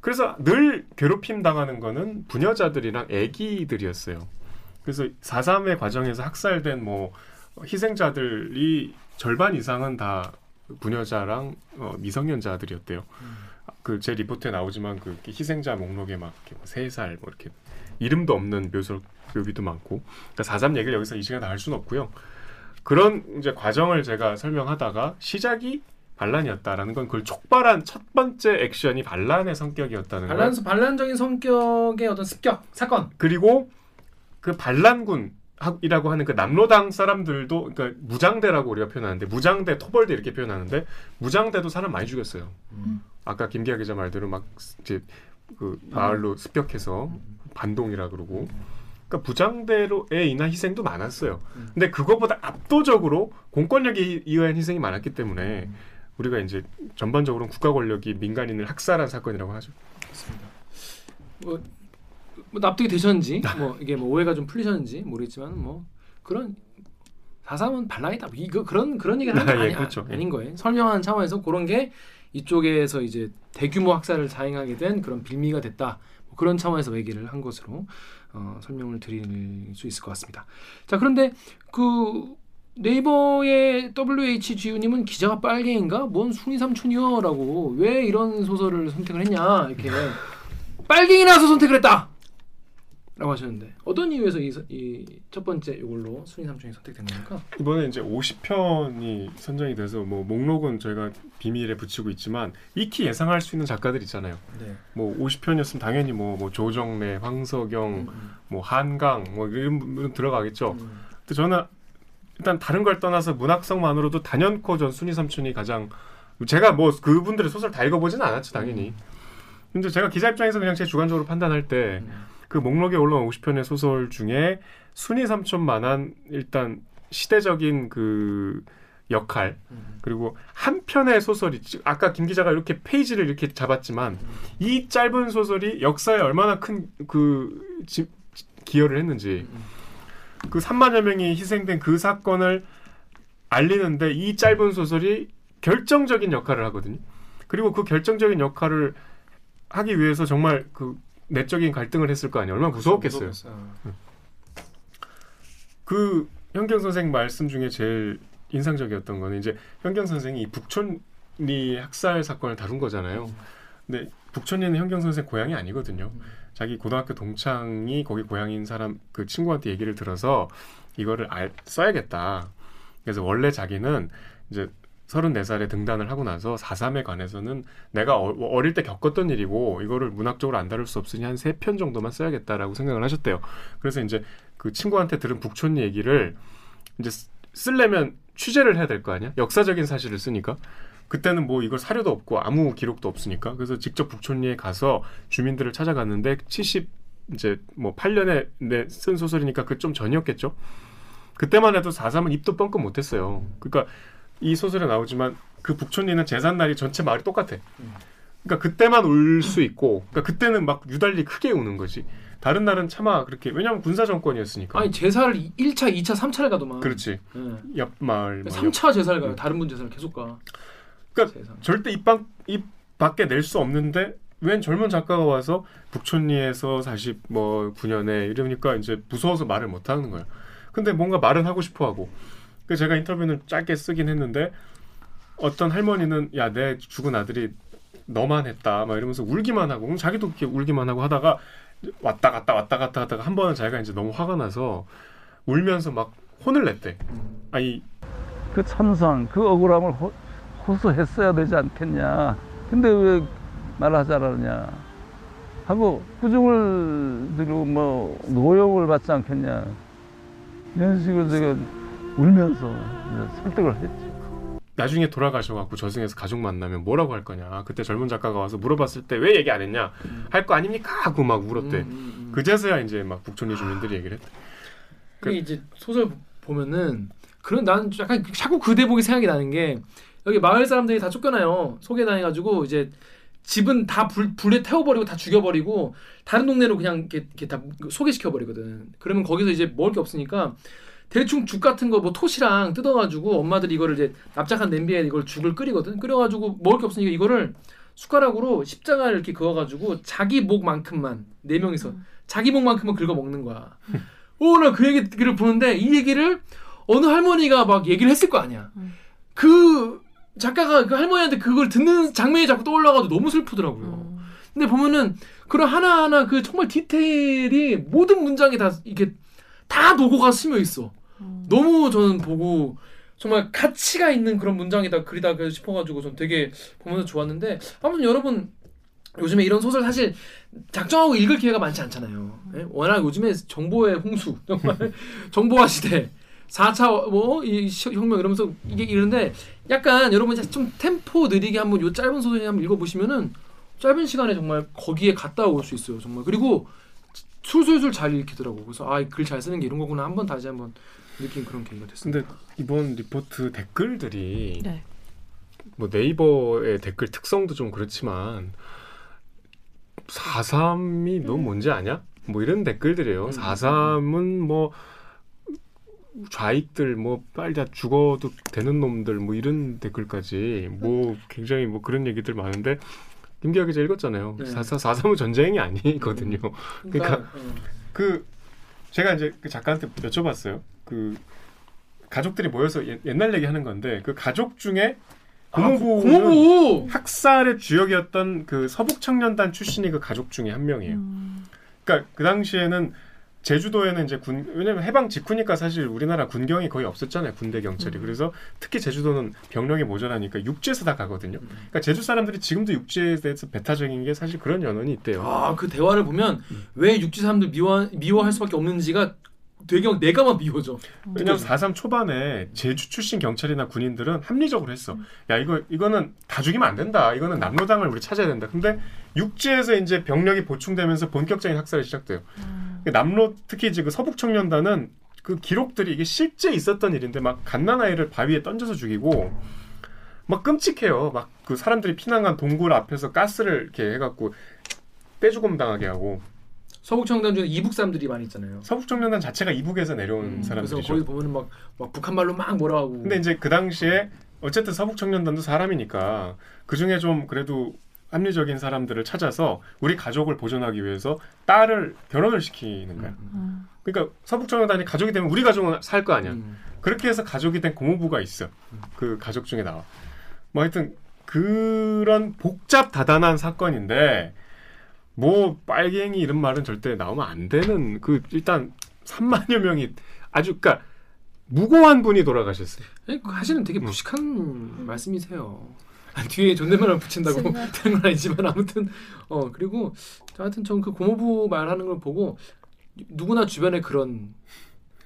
Speaker 2: 그래서 늘 괴롭힘 당하는 거는 부녀자들이랑 애기들이었어요. 그래서 4.3의 과정에서 학살된 뭐 희생자들이 절반 이상은 다 부녀자랑 어, 미성년자들이었대요. 그제 리포트에 나오지만 그 희생자 목록에 막 이렇게 뭐 3살 뭐 이렇게 이름도 없는 묘설 묘비도 많고. 그러니까 4.3 얘기를 여기서 이 시간에 다할 수는 없고요. 그런 이제 과정을 제가 설명하다가 시작이 반란이었다라는 건 그걸 촉발한 첫 번째 액션이 반란의 성격이었다는 걸
Speaker 1: 반란 반란적인 성격의 어떤 습격 사건.
Speaker 2: 그리고 그 반란군 이라고 하는 그 남로당 사람들도 그러니까 무장대라고 우리가 표현하는데 무장대 토벌대 이렇게 표현하는데 무장대도 사람 많이 죽였어요.
Speaker 1: 음.
Speaker 2: 아까 김기아 기자 말대로 막 이제 그 마을로 습격해서 반동이라 그러고 그러니까 부장대로에 인한 희생도 많았어요.
Speaker 1: 음.
Speaker 2: 근데 그거보다 압도적으로 공권력에 의한 희생이 많았기 때문에 우리가 이제 전반적으로 국가 권력이 민간인을 학살한 사건이라고 하죠.
Speaker 1: 뭐, 뭐 납득이 되셨는지 뭐 이게 뭐 오해가 좀 풀리셨는지 모르겠지만 뭐 그런 사삼은 반란이다. 뭐 이거 그런 그런 얘기를 하는 게
Speaker 2: 아, 예,
Speaker 1: 아니,
Speaker 2: 그렇죠.
Speaker 1: 아닌 거예요. 설명하는 차원에서 그런 게 이쪽에서 이제 대규모 학살을 자행하게 된 그런 빌미가 됐다. 뭐 그런 차원에서 얘기를 한 것으로 어, 설명을 드릴 수 있을 것 같습니다. 자 그런데 그 네이버의 WHGU님은 기자가 빨갱인가? 뭔 순이 삼촌이여라고 왜 이런 소설을 선택을 했냐 이렇게 빨갱이라서 선택을 했다. 라고 하셨는데 어떤 이유에서 이 첫 번째 이걸로 순위 삼촌이 선택된 겁니까?
Speaker 2: 이번에 이제 50편이 선정이 돼서 뭐 목록은 저희가 비밀에 붙이고 있지만 익히 예상할 수 있는 작가들 있잖아요.
Speaker 1: 네.
Speaker 2: 뭐 50편이었으면 당연히 뭐, 뭐 조정래, 황석영,
Speaker 1: 음,
Speaker 2: 뭐 한강 뭐 이런 분 들어가겠죠.
Speaker 1: 음.
Speaker 2: 근데 저는 일단 다른 걸 떠나서 문학성만으로도 단연코 전 순위 삼촌이 가장 제가 뭐 그분들의 소설 다 읽어보지는 않았죠 당연히. 근데 제가 기자 입장에서 그냥 제 주관적으로 판단할 때 그
Speaker 1: 음.
Speaker 2: 목록에 올라온 50편의 소설 중에 순위 삼촌만한 일단 시대적인 그 역할
Speaker 1: 음.
Speaker 2: 그리고 한 편의 소설이 지- 아까 김 기자가 이렇게 페이지를 이렇게 잡았지만 이 짧은 소설이 역사에 얼마나 큰 그 기여를 했는지
Speaker 1: 음.
Speaker 2: 그 3만여 명이 희생된 그 사건을 알리는데 이 짧은 소설이 결정적인 역할을 하거든요. 그리고 그 결정적인 역할을 하기 위해서 정말 그 내적인 갈등을 했을 거 아니에요. 얼마나 무서웠겠어요. 그 현경 선생 말씀 중에 제일 인상적이었던 거는 이제 현경 선생이 이 북촌리 학살 사건을 다룬 거잖아요. 근데 북촌리는 현경 선생 고향이 아니거든요. 자기 고등학교 동창이 거기 고향인 사람 그 친구한테 얘기를 들어서 이거를 알, 써야겠다. 그래서 원래 자기는 이제 34살에 등단을 하고 나서 4.3에 관해서는 내가 어, 어릴 때 겪었던 일이고 이거를 문학적으로 안 다룰 수 없으니 한 세 편 정도만 써야겠다라고 생각을 하셨대요. 그래서 이제 그 친구한테 들은 북촌리 얘기를 이제 쓰- 쓰려면 취재를 해야 될 거 아니야? 역사적인 사실을 쓰니까. 그때는 뭐 이걸 사료도 없고 아무 기록도 없으니까. 그래서 직접 북촌리에 가서 주민들을 찾아갔는데 70 이제 뭐 8년에 내 쓴 소설이니까 그 좀 전이었겠죠. 그때만 해도 4.3은 입도 뻥끗 못했어요. 그러니까 이 소설에 나오지만 그 북촌리는 재산날이 전체 마을이 똑같아. 그러니까 그때만 울 수 있고, 그러니까 그때는 막 유달리 크게 우는 거지. 다른 날은 차마 그렇게 왜냐면 군사 정권이었으니까.
Speaker 1: 아니 제사를 1차, 2차, 3차를 가더만.
Speaker 2: 그렇지.
Speaker 1: 예.
Speaker 2: 옆 마을 뭐 옆-
Speaker 1: 3차 제사를 가요. 다른 분 제사를 계속 가.
Speaker 2: 그러니까
Speaker 1: 세상.
Speaker 2: 절대 입방 입 밖에 낼 수 없는데 웬 젊은 작가가 와서 북촌리에서 40뭐 9년에 이러니까 이제 무서워서 말을 못 하는 거야. 근데 뭔가 말은 하고 싶어 하고. 그 제가 인터뷰는 짧게 쓰긴 했는데 어떤 할머니는 야 내 죽은 아들이 너만 했다 막 이러면서 울기만 하고 자기도 그렇게 울기만 하고 하다가 왔다 갔다 왔다 갔다 하다가 한 번은 자기가 이제 너무 화가 나서 울면서 막 혼을 냈대. 아니
Speaker 5: 그 천상 그 억울함을 호, 호소했어야 되지 않겠냐. 근데 왜 말하지 않았냐. 하고 꾸중을 들고 뭐 노역을 받지 않겠냐. 이런 식으로 제가 울면서 설득을 했죠.
Speaker 2: 나중에 돌아가셔갖고 저승에서 가족 만나면 뭐라고 할 거냐. 그때 젊은 작가가 와서 물어봤을 때 왜 얘기 안 했냐. 할거 아닙니까? 하고 막 울었대.
Speaker 1: 음, 음, 음.
Speaker 2: 그제서야 이제 막 북촌리 주민들이 얘기를 했대.
Speaker 1: 그게 이제 소설 보- 보면은 그런 나는 약간 자꾸 그 대목이 생각이 나는 게 여기 마을 사람들이 다 쫓겨나요. 소개당해가지고 이제 집은 다 불, 불에 태워버리고 다 죽여버리고 다른 동네로 그냥 이렇게, 이렇게 다 소개시켜버리거든. 그러면 거기서 이제 먹을 게 없으니까 대충 죽 같은 거뭐 톳이랑 뜯어가지고 엄마들이 이거를 이제 납작한 냄비에 이걸 죽을 끓이거든. 끓여가지고 먹을 게 없으니까 이거를 숟가락으로 십자가를 이렇게 그어가지고 자기 목만큼만 네 명이서 자기 목만큼만 긁어 먹는 거야. 오, 나 그 얘기를 보는데 이 얘기를 어느 할머니가 막 얘기를 했을 거 아니야.
Speaker 3: 음.
Speaker 1: 그 작가가 그 할머니한테 그걸 듣는 장면이 자꾸 떠올라가지고 너무 슬프더라고요.
Speaker 3: 음.
Speaker 1: 근데 보면은 그런 하나하나 그 정말 디테일이 모든 문장에 다 이게 다 노고가 스며 있어.
Speaker 3: 음.
Speaker 1: 너무 저는 보고 정말 가치가 있는 그런 문장이다 글이다 그 싶어가지고 전 되게 보면서 좋았는데 아무튼 여러분 요즘에 이런 소설 사실 작정하고 읽을 기회가 많지 않잖아요. 예? 워낙 요즘에 정보의 홍수 정말 정보화 시대 4차 뭐 이 혁명 이러면서 이게 이런데 약간 여러분 좀 템포 느리게 한번 요 짧은 소설 한번 읽어보시면은 짧은 시간에 정말 거기에 갔다 올 수 있어요 정말 그리고 술술술 잘 읽히더라고 그래서 아 글 잘 쓰는 게 이런 거구나 한번 다시 한번 느낀 그런 계기가 됐습니다.
Speaker 2: 근데 이번 리포트 댓글들이
Speaker 3: 네.
Speaker 2: 뭐 네이버의 댓글 특성도 좀 그렇지만 4.3이 너 뭔지 아냐? 뭐 이런 댓글들이에요.
Speaker 1: 음.
Speaker 2: 4.3은 뭐 좌익들 뭐 빨리 다 죽어도 되는 놈들 뭐 이런 댓글까지 뭐 굉장히 뭐 그런 얘기들 많은데 김기아 기자 읽었잖아요.
Speaker 1: 네.
Speaker 2: 4.4, 4.3은 전쟁이 아니거든요. 그러니까
Speaker 1: 어.
Speaker 2: 그 제가 이제 그 작가한테 여쭤봤어요. 그 가족들이 모여서 옛- 옛날 얘기하는 건데 그 가족 중에 고모부
Speaker 1: 고모부
Speaker 2: 학살의 주역이었던 그 서북 청년단 출신이 그 가족 중에 한 명이에요.
Speaker 3: 음.
Speaker 2: 그러니까 그 당시에는 제주도에는 이제 군 왜냐면 해방 직후니까 사실 우리나라 군경이 거의 없었잖아요 군대 경찰이
Speaker 3: 음.
Speaker 2: 그래서 특히 제주도는 병력이 모자라니까 육지에서 다 가거든요.
Speaker 1: 음.
Speaker 2: 그러니까 제주 사람들이 지금도 육지에 대해서 배타적인 게 사실 그런 연원이 있대요.
Speaker 1: 아그 대화를 보면 왜 육지 사람들 미워 미워할 수밖에 없는지가 되게 내가만 미워져.
Speaker 2: 왜냐면 4.3 초반에 제주 출신 경찰이나 군인들은 합리적으로 했어.
Speaker 1: 음.
Speaker 2: 야, 이거, 이거는 다 죽이면 안 된다. 이거는 남로당을 우리 찾아야 된다. 근데 육지에서 이제 병력이 보충되면서 본격적인 학살이 시작돼요.
Speaker 3: 음.
Speaker 2: 남로, 특히 이제 그 서북 청년단은 그 기록들이 이게 실제 있었던 일인데 막 갓난아이를 바위에 던져서 죽이고 막 끔찍해요. 막 그 사람들이 피난간 동굴 앞에서 가스를 이렇게 해갖고 떼죽음 당하게 하고
Speaker 1: 서북 청단 중에 이북 사람들이 많이 있잖아요.
Speaker 2: 서북 청년단 자체가 이북에서 내려온
Speaker 1: 음, 그래서
Speaker 2: 사람들이죠.
Speaker 1: 거기 보면은 막, 막 북한 말로 막 뭐라 하고.
Speaker 2: 근데 이제 그 당시에 어쨌든 서북 청년단도 사람이니까 그 중에 좀 그래도 합리적인 사람들을 찾아서 우리 가족을 보존하기 위해서 딸을 결혼을 시키는 거야.
Speaker 1: 음,
Speaker 3: 음.
Speaker 2: 그러니까 서북 청년단이 가족이 되면 우리 가족은 살 거 아니야.
Speaker 1: 음.
Speaker 2: 그렇게 해서 가족이 된 고모부가 있어. 그 가족 중에 나와. 뭐 하여튼 그런 복잡 다단한 사건인데 뭐 빨갱이 이런 말은 절대 나오면 안 되는 그 일단 3만여 명이 아주 그러니까 무고한 분이 돌아가셨어요.
Speaker 1: 아니, 그 사실은 되게 무식한 말씀이세요. 아니, 뒤에 존댓말을 붙인다고. 되는 건 아니지만 아무튼 어 그리고 하여튼 전 그 고모부 말하는 걸 보고 누구나 주변에 그런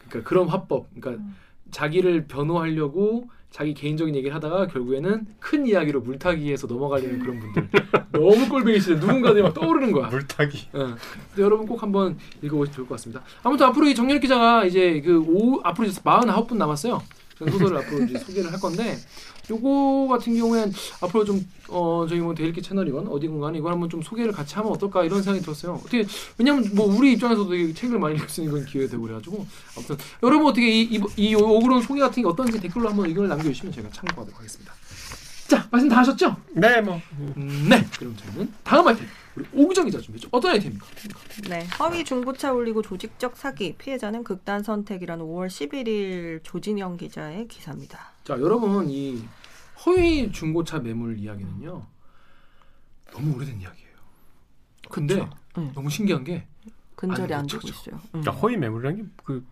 Speaker 1: 그러니까 그런 화법 그러니까 자기를 변호하려고 자기 개인적인 얘기를 하다가 결국에는 큰 이야기로 물타기에서 넘어가려는 그런 분들 너무 꼴뱅이시대 누군가들이 막 떠오르는 거야.
Speaker 2: 물타기.
Speaker 1: 예. 근데 여러분 꼭 한번 읽어보시면 좋을 것 같습니다. 아무튼 앞으로 이 정렬 기자가 이제 그 오, 앞으로 이제 49분 남았어요. 그런 소설을 앞으로 이제 소개를 할 건데 요거 같은 경우엔 앞으로 좀 어 저희 뭐 데일리 채널이건 어디건 이걸 한번 좀 소개를 같이 하면 어떨까 이런 생각이 들었어요. 어떻게 왜냐면 뭐 우리 입장에서도 이 책을 많이 읽을 수 있는 건 기회가 되고 그래가지고 아무튼 여러분 어떻게 이이 이, 오그런 소개 같은 게 어떤지 댓글로 한번 의견을 남겨주시면 제가 참고하도록 하겠습니다. 자 말씀 다 하셨죠?
Speaker 2: 네, 뭐
Speaker 1: 음, 네. 그럼 저희는 다음 아이템 우리 오구정 기자 준비했죠. 어떤 아이템입니까?
Speaker 3: 네, 허위 중고차 올리고 조직적 사기 피해자는 극단 선택이라는 5월 11일 조진영 기자의 기사입니다.
Speaker 1: 자 여러분 이 허위 중고차 매물 이야기는요 너무 오래된 이야기예요. 근데
Speaker 3: 그쵸. 응.
Speaker 1: 너무 신기한 게
Speaker 3: 근절이
Speaker 1: 안
Speaker 3: 안 되고
Speaker 1: 됐죠.
Speaker 3: 있어요. 음.
Speaker 2: 그러니까 허위 매물이라는 게 그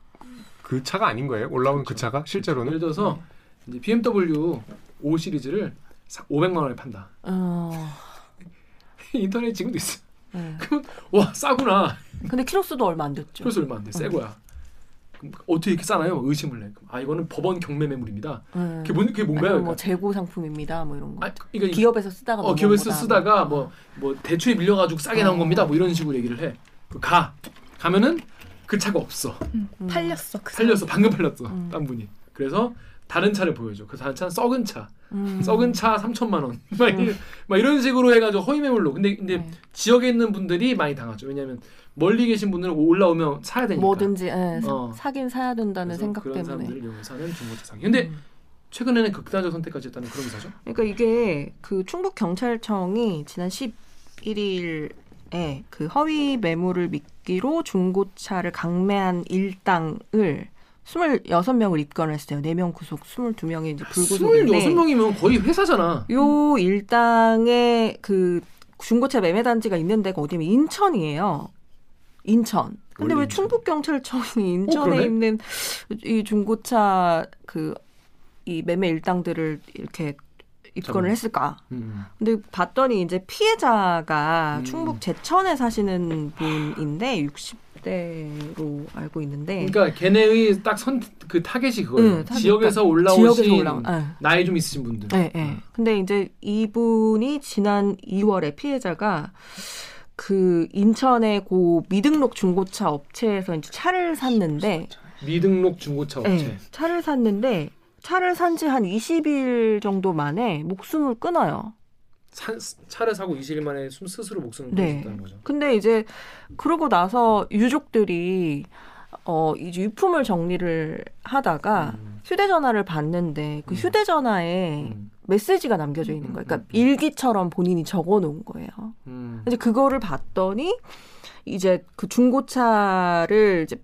Speaker 2: 그 차가 아닌 거예요. 올라오는 그 차가 실제로는
Speaker 1: 예를 들어서 이제 BMW 5 시리즈를 500만 원에 판다.
Speaker 3: 어,
Speaker 1: 인터넷 지금도 있어.
Speaker 3: 네.
Speaker 1: 와 싸구나.
Speaker 3: 근데 키로수도 얼마 안 됐죠.
Speaker 1: 그래서 얼마 안 돼. 새 거야. 어떻게 이렇게 싸나요? 의심을 해. 아 이거는 법원 경매 매물입니다.
Speaker 3: 네.
Speaker 1: 그게 뭔 그게 뭔가요?
Speaker 3: 아니면 뭐 재고 상품입니다. 뭐 이런 거.
Speaker 1: 아, 그러니까
Speaker 3: 기업에서 쓰다가
Speaker 1: 어 기업에서. 쓰다가 뭐뭐 대출에 밀려가지고 싸게 나온
Speaker 3: 어.
Speaker 1: 겁니다. 뭐 이런 식으로 얘기를 해. 그가 가면은 그 차가 없어.
Speaker 4: 음,
Speaker 3: 음.
Speaker 4: 팔렸어. 그
Speaker 1: 팔렸어. 방금 팔렸어.
Speaker 3: 음.
Speaker 1: 딴 분이. 그래서 다른 차를 보여줘. 그 다른 차는 썩은 차.
Speaker 3: 음.
Speaker 1: 썩은 차 3천만 원. 막, 이- 막 이런 식으로 해가지고 허위 매물로. 근데 근데
Speaker 3: 네.
Speaker 1: 지역에 있는 분들이 많이 당하죠. 왜냐하면 멀리 계신 분들은 올라오면 사야 되니까.
Speaker 3: 뭐든지 예, 사-
Speaker 1: 어.
Speaker 3: 사긴 사야 된다는 생각
Speaker 1: 그런
Speaker 3: 때문에.
Speaker 1: 사람들을 이용해서는 중고차 사기. 근데
Speaker 3: 음.
Speaker 1: 최근에는 극단적 선택까지 했다는 그런 기사죠.
Speaker 3: 그러니까 이게 그 충북 경찰청이 지난 11일에 그 허위 매물을 미끼로 중고차를 강매한 일당을 26명을 입건을 했어요. 4명 구속, 22명이 이제 불구속인데
Speaker 1: 26명이면 거의 회사잖아.
Speaker 3: 요 일당의 그 중고차 매매 단지가 있는 데가 어디냐면 인천이에요. 인천. 근데 왜. 충북 경찰청이 인천에
Speaker 1: 그러네?
Speaker 3: 있는 이 중고차 그 이 매매 일당들을 이렇게 입건을. 했을까?
Speaker 1: 음.
Speaker 3: 근데 봤더니 이제 피해자가
Speaker 1: 음.
Speaker 3: 충북 제천에 사시는 분인데 60 대로 알고 있는데
Speaker 1: 그러니까 걔네의 딱 선 그 타겟이 그거예요.
Speaker 3: 네.
Speaker 1: 지역에서 올라오신
Speaker 3: 지역에서 올라온 네.
Speaker 1: 나이 좀 있으신 분들.
Speaker 3: 네, 네. 근데 이제 이분이 지난 2월에 피해자가 그 인천의 고 미등록 중고차 업체에서 이제 차를 샀는데
Speaker 1: 미등록 중고차 업체.
Speaker 3: 네, 차를 샀는데 차를 산 지 한 20일 정도 만에 목숨을 끊어요.
Speaker 1: 사- 차를 사고 20일 만에 숨 스스로 목숨을
Speaker 3: 네.
Speaker 1: 끊었다는 거죠.
Speaker 3: 근데 이제 그러고 나서 유족들이 어 이제 유품을 정리를 하다가
Speaker 1: 음.
Speaker 3: 휴대전화를 봤는데 그
Speaker 1: 음.
Speaker 3: 휴대전화에
Speaker 1: 음.
Speaker 3: 메시지가 남겨져 있는 거예요.
Speaker 1: 음,
Speaker 3: 그러니까
Speaker 1: 음.
Speaker 3: 일기처럼 본인이 적어 놓은 거예요.
Speaker 1: 음.
Speaker 3: 이제 그거를 봤더니 이제 그 중고차를 이제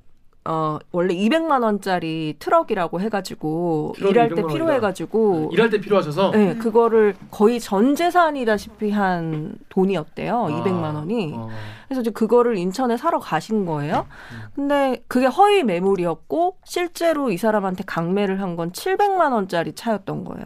Speaker 3: 어 원래 200만 원짜리 트럭이라고 해가지고
Speaker 1: 트럭이
Speaker 3: 일할 때
Speaker 1: 200만
Speaker 3: 필요해가지고
Speaker 1: 일할 때 필요하셔서
Speaker 3: 네, 그거를 거의 전 재산이다시피 한 돈이었대요.
Speaker 1: 아,
Speaker 3: 200만 원이.
Speaker 1: 어.
Speaker 3: 그래서 이제 그거를 인천에 사러 가신 거예요.
Speaker 1: 음.
Speaker 3: 근데 그게 허위 매물이었고 실제로 이 사람한테 강매를 한 건 700만 원짜리 차였던 거예요.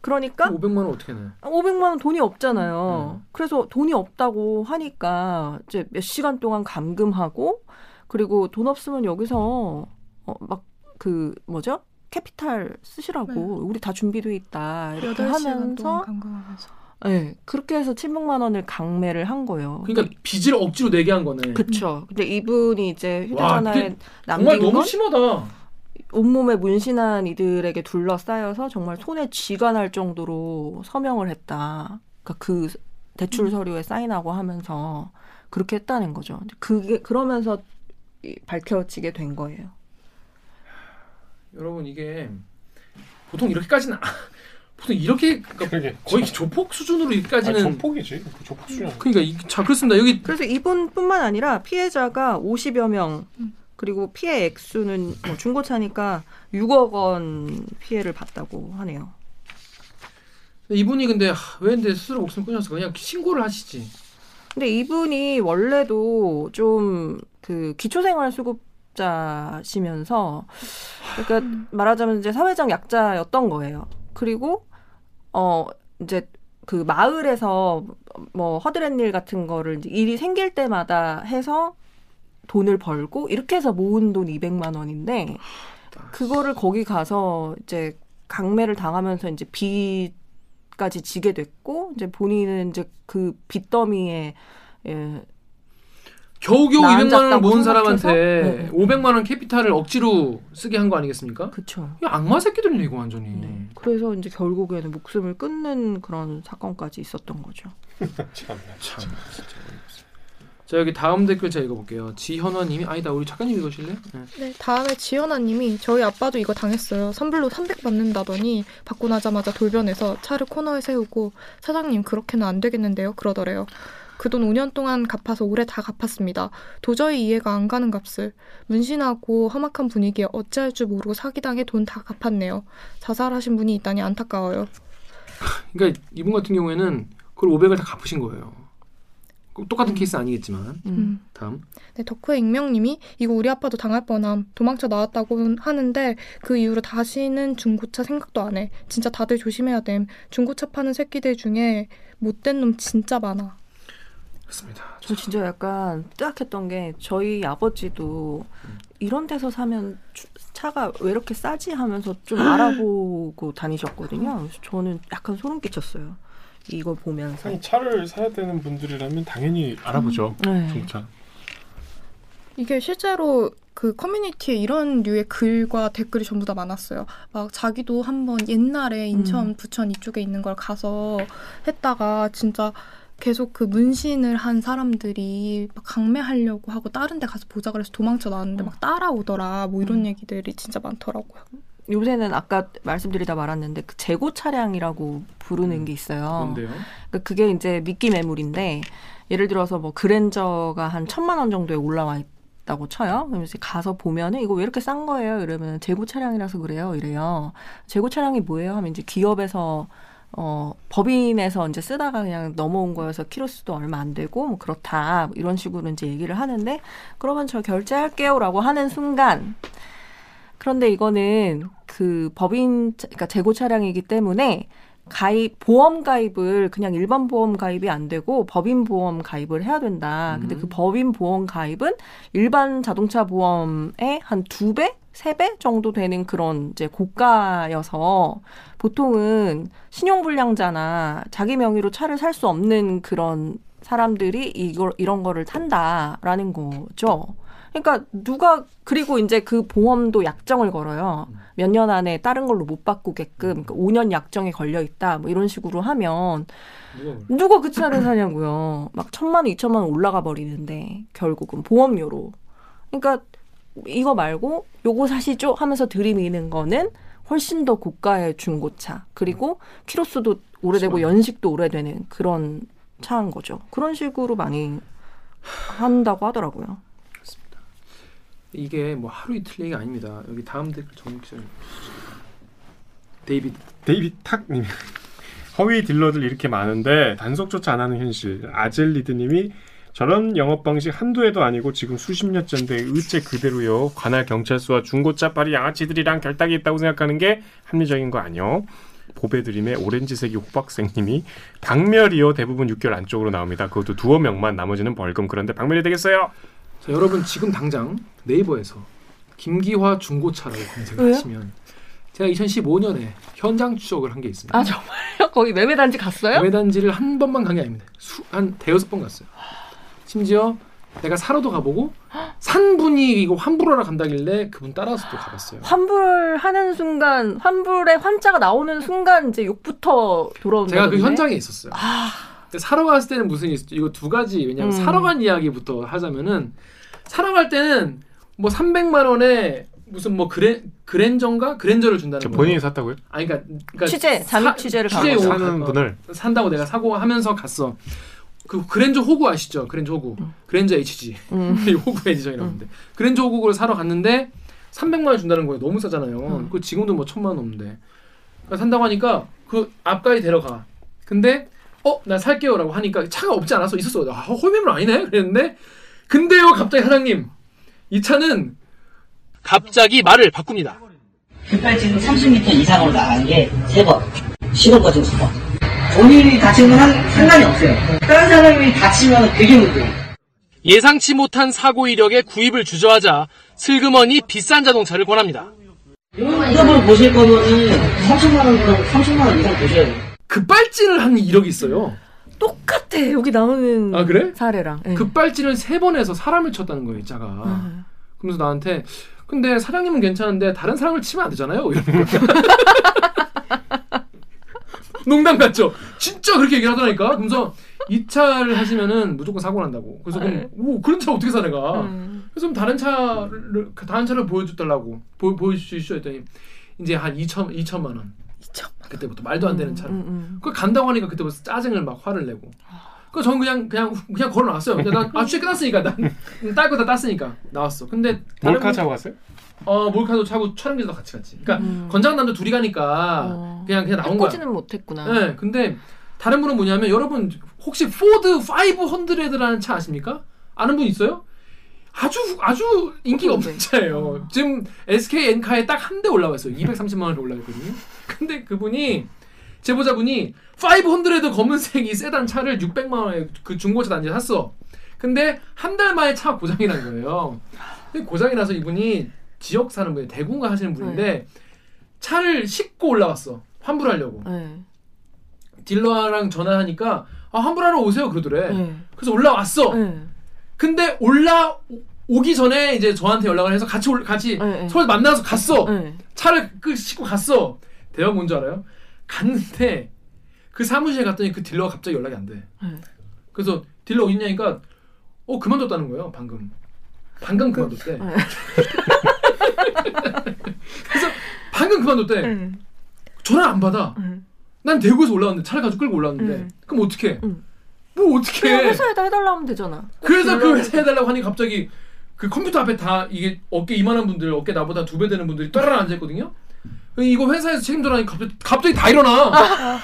Speaker 3: 그러니까
Speaker 1: 500만 원 어떻게 내?
Speaker 3: 500만 원 돈이 없잖아요.
Speaker 1: 음.
Speaker 3: 그래서 돈이 없다고 하니까 이제 몇 시간 동안 감금하고 그리고 돈 없으면 여기서 어, 막 그 뭐죠? 캐피탈 쓰시라고
Speaker 4: 네.
Speaker 3: 우리 다 준비돼 있다 이렇게
Speaker 4: 8시간 동안
Speaker 3: 하면서. 네, 그렇게 해서 700만 원을 강매를 한 거예요.
Speaker 1: 그러니까 빚을 억지로 내게 한 거네.
Speaker 3: 그쵸. 근데 이분이 이제
Speaker 1: 와,
Speaker 3: 휴대전화에 남긴
Speaker 1: 정말 너무
Speaker 3: 건
Speaker 1: 심하다.
Speaker 3: 온몸에 문신한 이들에게 둘러싸여서 정말 손에 쥐가 날 정도로 서명을 했다. 그러니까 그 대출
Speaker 1: 음.
Speaker 3: 서류에 사인하고 하면서 그렇게 했다는 거죠. 그게 그러면서 이- 밝혀지게 된 거예요.
Speaker 1: 여러분 이게 보통 이렇게까지는 아- 보통 이렇게 그러니까 거의 조폭 수준으로
Speaker 2: 아,
Speaker 1: 이까지는
Speaker 2: 조폭이지. 조폭 수준.
Speaker 1: 그러니까 이, 자 그렇습니다. 여기
Speaker 3: 그래서 이분뿐만 아니라 피해자가 50여 명
Speaker 4: 음.
Speaker 3: 그리고 피해 액수는 뭐 중고차니까 6억 원 피해를 봤다고 하네요.
Speaker 1: 이분이 근데 하, 왜 근데 스스로 목숨 끊었어? 그냥 신고를 하시지.
Speaker 3: 근데 이분이 원래도 좀 그 기초생활 수급 자시면서 그러니까 말하자면 이제 사회적 약자였던 거예요. 그리고 어 이제 그 마을에서 뭐 허드렛 일 같은 거를 일이 생길 때마다 해서 돈을 벌고 이렇게 해서 모은 돈 200만 원인데 그거를 거기 가서 이제 강매를 당하면서 이제 빚 까지 지게 됐고 이제 본인은 이제 그 빚더미에 예,
Speaker 1: 겨우겨우
Speaker 3: 나
Speaker 1: 200만 원을 모은? 사람한테
Speaker 3: 네.
Speaker 1: 500만 원 캐피탈을 억지로 쓰게 한 거 아니겠습니까?
Speaker 3: 그쵸.
Speaker 1: 이 악마 새끼들이네 이거 완전히.
Speaker 3: 네. 그래서 이제 결국에는 목숨을 끊는 그런 사건까지 있었던 거죠.
Speaker 1: 참. 자 여기 다음 댓글 제가 읽어볼게요. 지현화님이 아니다 우리 작가님 읽으실래? 네.
Speaker 4: 네, 다음에 지연아님이 저희 아빠도 이거 당했어요. 선불로 300 받는다더니 받고 나자마자 돌변해서 차를 코너에 세우고 사장님 그렇게는 안 되겠는데요. 그러더래요. 그 돈 5년 동안 갚아서 올해 다 갚았습니다. 도저히 이해가 안 가는 값을 문신하고 험악한 분위기에 어찌할 줄 모르고 사기당해 돈 다 갚았네요. 자살하신 분이 있다니 안타까워요.
Speaker 1: 그러니까 이분 같은 경우에는 그걸 500을 다 갚으신 거예요. 꼭 똑같은 케이스 아니겠지만
Speaker 3: 음.
Speaker 1: 다음.
Speaker 4: 네, 덕후의 익명님이 이거 우리 아빠도 당할 뻔함. 도망쳐 나왔다고 하는데 그 이후로 다시는 중고차 생각도 안 해. 진짜 다들 조심해야 됨. 중고차 파는 새끼들 중에 못된 놈 진짜 많아.
Speaker 1: 그렇습니다.
Speaker 3: 저 진짜 약간 뜨악했던 게 저희 아버지도 이런 데서 사면 주- 차가 왜 이렇게 싸지 하면서 좀 알아보고 다니셨거든요. 그래서 저는 약간 소름 끼쳤어요. 이걸 보면서.
Speaker 2: 아니 차를 사야 되는 분들이라면 당연히 알아보죠.
Speaker 3: 네.
Speaker 2: 중고차.
Speaker 4: 이게 실제로 그 커뮤니티에 이런 류의 글과 댓글이 전부 다 많았어요. 막 자기도 한번 옛날에 인천,
Speaker 3: 음.
Speaker 4: 부천 이쪽에 있는 걸 가서 했다가 진짜 계속 그 문신을 한 사람들이 막 강매하려고 하고 다른 데 가서 보자 그래서 도망쳐 나왔는데 막 따라오더라. 뭐 이런
Speaker 3: 음.
Speaker 4: 얘기들이 진짜 많더라고요.
Speaker 3: 요새는 아까 말씀드리다 말았는데 그 재고 차량이라고 부르는
Speaker 1: 음.
Speaker 3: 게 있어요.
Speaker 1: 뭔데요?
Speaker 3: 그러니까 그게 이제 미끼 매물인데 예를 들어서 뭐 그랜저가 한 천만 원 정도에 올라와 있다고 쳐요. 그러면 이제 가서 보면은 이거 왜 이렇게 싼 거예요? 이러면 재고 차량이라서 그래요. 이래요. 재고 차량이 뭐예요? 하면 이제 기업에서 어 법인에서 이제 쓰다가 그냥 넘어온 거여서 키로수도 얼마 안 되고 뭐 그렇다 뭐 이런 식으로 이제 얘기를 하는데 그러면 저 결제할게요 라고 하는 순간 그런데 이거는 그 법인 차- 그러니까 재고 차량이기 때문에 가입 보험 가입을 그냥 일반 보험 가입이 안 되고 법인 보험 가입을 해야 된다. 근데
Speaker 1: 음.
Speaker 3: 그 법인 보험 가입은 일반 자동차 보험의 한 두 배, 세 배 정도 되는 그런 이제 고가여서 보통은 신용 불량자나 자기 명의로 차를 살 수 없는 그런 사람들이 이걸 이런 거를 탄다라는 거죠. 그러니까 누가 그리고 이제 그 보험도 약정을 걸어요. 몇 년 안에 다른 걸로 못 바꾸게끔 그러니까 5년 약정에 걸려 있다. 뭐 이런 식으로 하면
Speaker 1: 누가 그
Speaker 3: 차를 사냐고요. 막 천만 원, 이천만 원 올라가 버리는데 결국은 보험료로. 그러니까 이거 말고 요거 사시죠 하면서 들이미는 거는 훨씬 더 고가의 중고차. 그리고 키로수도 오래되고 연식도 오래되는 그런 차인 거죠. 그런 식으로 많이 한다고 하더라고요.
Speaker 1: 이게 뭐 하루 이틀 얘기가 아닙니다. 여기 다음 댓글 정국 기자님. 데이비드.
Speaker 2: 데이비 탁님 허위 딜러들 이렇게 많은데 단속조차 안 하는 현실. 아젤리드님이 저런 영업 방식 한두 해도 아니고 지금 수십 년째인데 어째 그대로요. 관할 경찰서와 중고차팔이 양아치들이랑 결탁이 있다고 생각하는 게 합리적인 거 아니요? 보배드림의 오렌지색이 호박생님이 박멸이요 대부분 6개월 안쪽으로 나옵니다. 그것도 두어 명만 나머지는 벌금 그런데 박멸이 되겠어요?
Speaker 1: 자 여러분 지금 당장 네이버에서 김기화 중고차라고 검색을
Speaker 3: 왜요?
Speaker 1: 하시면 제가 2015년에 현장 추적을 한 게 있습니다.
Speaker 3: 아 정말요? 거기 매매 단지 갔어요?
Speaker 1: 매단지를 한 번만 간 게 아닙니다. 수, 한 대여섯 번 갔어요. 심지어 내가 사러도 가보고 산 분이 이거 환불하러 간다길래 그분 따라서 또 가봤어요.
Speaker 3: 환불하는 순간 환불의 환자가 나오는 순간 이제 욕부터 돌아온다.
Speaker 1: 제가 그 현장에 있었어요.
Speaker 3: 아,
Speaker 1: 사러 갔을 때는 무슨 일- 이거 두 가지 왜냐면
Speaker 3: 음.
Speaker 1: 사러 간 이야기부터 하자면은 사러 갈 때는 뭐 300만 원에 무슨 뭐 그랜 그랜저인가 그랜저를 준다는
Speaker 2: 저
Speaker 1: 거예요.
Speaker 2: 본인이 샀다고요?
Speaker 1: 아니 그러니까, 그러니까
Speaker 3: 취재, 잠입
Speaker 1: 사-
Speaker 3: 취재를
Speaker 1: 취재
Speaker 3: 가고.
Speaker 1: 오-
Speaker 2: 사는
Speaker 1: 어,
Speaker 2: 분을
Speaker 1: 산다고 내가 사고 하면서 갔어. 그 그랜저 호구 아시죠? 그랜저 호구. 그랜저 HG.
Speaker 3: 음.
Speaker 1: 이 호구 edition이라고 하는데. 그랜저 호구를 사러 갔는데 300만 원 준다는 거예요. 너무 싸잖아요.
Speaker 3: 음.
Speaker 1: 그 지금도 뭐 천만 원 넘는데. 그러니까 산다고 하니까 그 앞까지 데려가. 근데 어, 나 살게요라고 하니까 차가 없지 않아서 있었어. 아, 홀매물 아니네. 그랬는데 근데요, 갑자기 사장님. 이 차는 갑자기 말을 바꿉니다.
Speaker 6: 급발진은 30m 이상으로 나간 게 3번. 시동 꺼진 두 번. 본인이 다친 건 한- 상관이 없어요. 다른 사람이 다치면 그게 문제예요.
Speaker 1: 예상치 못한 사고 이력에 구입을 주저하자 슬그머니 비싼 자동차를 권합니다.
Speaker 6: 이걸 보실 거면은 3천만 원, 3천만 원 이상 보셔야 돼요.
Speaker 1: 급발진을 한 이력이 있어요.
Speaker 3: 똑같아 여기 나오는
Speaker 1: 아, 그래?
Speaker 3: 사례랑. 예.
Speaker 1: 급발진을 세 번 해서 사람을 쳤다는 거예요, 이 자가.
Speaker 3: 아.
Speaker 1: 그러면서 나한테 근데 사장님은 괜찮은데 다른 사람을 치면 안 되잖아요. 농담 같죠? 진짜 그렇게 얘기를 하더라니까. 그러면서 이 차를 하시면은 무조건 사고 난다고. 그래서 그럼
Speaker 3: 네.
Speaker 1: 오 그런 차 어떻게 사 내가?
Speaker 3: 음.
Speaker 1: 그래서 다른 차를 그 다른 차를 보여줬달라고 보, 보여주시오 했더니 이제 한 2천 2천만 원.
Speaker 4: 2천.
Speaker 1: 그때부터 말도 안 되는 차를.
Speaker 3: 음, 음.
Speaker 1: 그 간다고 하니까 그때부터 짜증을 막 화를 내고. 그 저는 그냥 그냥 그냥 걸어놨어요. 그냥 난 아, 취재 끝났으니까 난딸 거다 땄으니까 나왔어. 근데 다른
Speaker 2: 몰카
Speaker 1: 분-
Speaker 2: 차고 갔어요?
Speaker 1: 어 몰카도 차고 촬영지도 같이 갔지. 그러니까
Speaker 3: 음.
Speaker 1: 건장한 남자 둘이 가니까
Speaker 3: 어.
Speaker 1: 그냥 그냥 나온 거야.
Speaker 3: 해코지는 못했구나.
Speaker 1: 네, 근데 다른 분은 뭐냐면 여러분 혹시 포드 500라는 차 아십니까? 아는 분 있어요? 아주 아주 인기가 없는
Speaker 3: 네.
Speaker 1: 차예요. 지금 SK 엔카에 딱 한 대 올라와 있어요. 230만 원이 올라와 있거든요. 근데 그분이 제보자분이 500 검은색 이 세단 차를 600만 원에 그 중고차 단지에 샀어. 근데 한 달 만에 차 고장이 난 거예요. 근데 고장이 나서 이분이 지역 사는 분이 대구인가 하시는 분인데 차를 싣고 올라왔어. 환불하려고.
Speaker 3: 네.
Speaker 1: 딜러랑 전화하니까 아 환불하러 오세요 그러더래.
Speaker 3: 네.
Speaker 1: 그래서 올라왔어.
Speaker 3: 네.
Speaker 1: 근데 올라 오기 전에 이제 저한테 연락을 해서 같이 올 같이
Speaker 3: 네, 네.
Speaker 1: 서울 만나서 갔어.
Speaker 3: 네.
Speaker 1: 차를 그 싣고 갔어. 대박 뭔지 알아요? 갔는데 그 사무실에 갔더니 그 딜러가 갑자기 연락이 안 돼.
Speaker 3: 네.
Speaker 1: 그래서 딜러 어디 있냐니까 어 그만뒀다는 거예요 방금. 방금 그만뒀대.
Speaker 3: 네.
Speaker 1: 그래서 방금 그만뒀대.
Speaker 3: 네.
Speaker 1: 전화 안 받아.
Speaker 3: 네.
Speaker 1: 난 대구에서 올라왔는데 차를 가지고 끌고 올라왔는데
Speaker 3: 음.
Speaker 1: 그럼 어떻게?
Speaker 3: 음.
Speaker 1: 뭐 어떻게?
Speaker 3: 회사에다 해달라 하면 되잖아.
Speaker 1: 그래서 그 회사 해달라고 하니 갑자기 그 컴퓨터 앞에 다 이게 어깨 이만한 분들 어깨 나보다 두 배 되는 분들이 따라 앉아 있거든요. 이거 회사에서 책임져라니 갑자기 갑자기 다 일어나.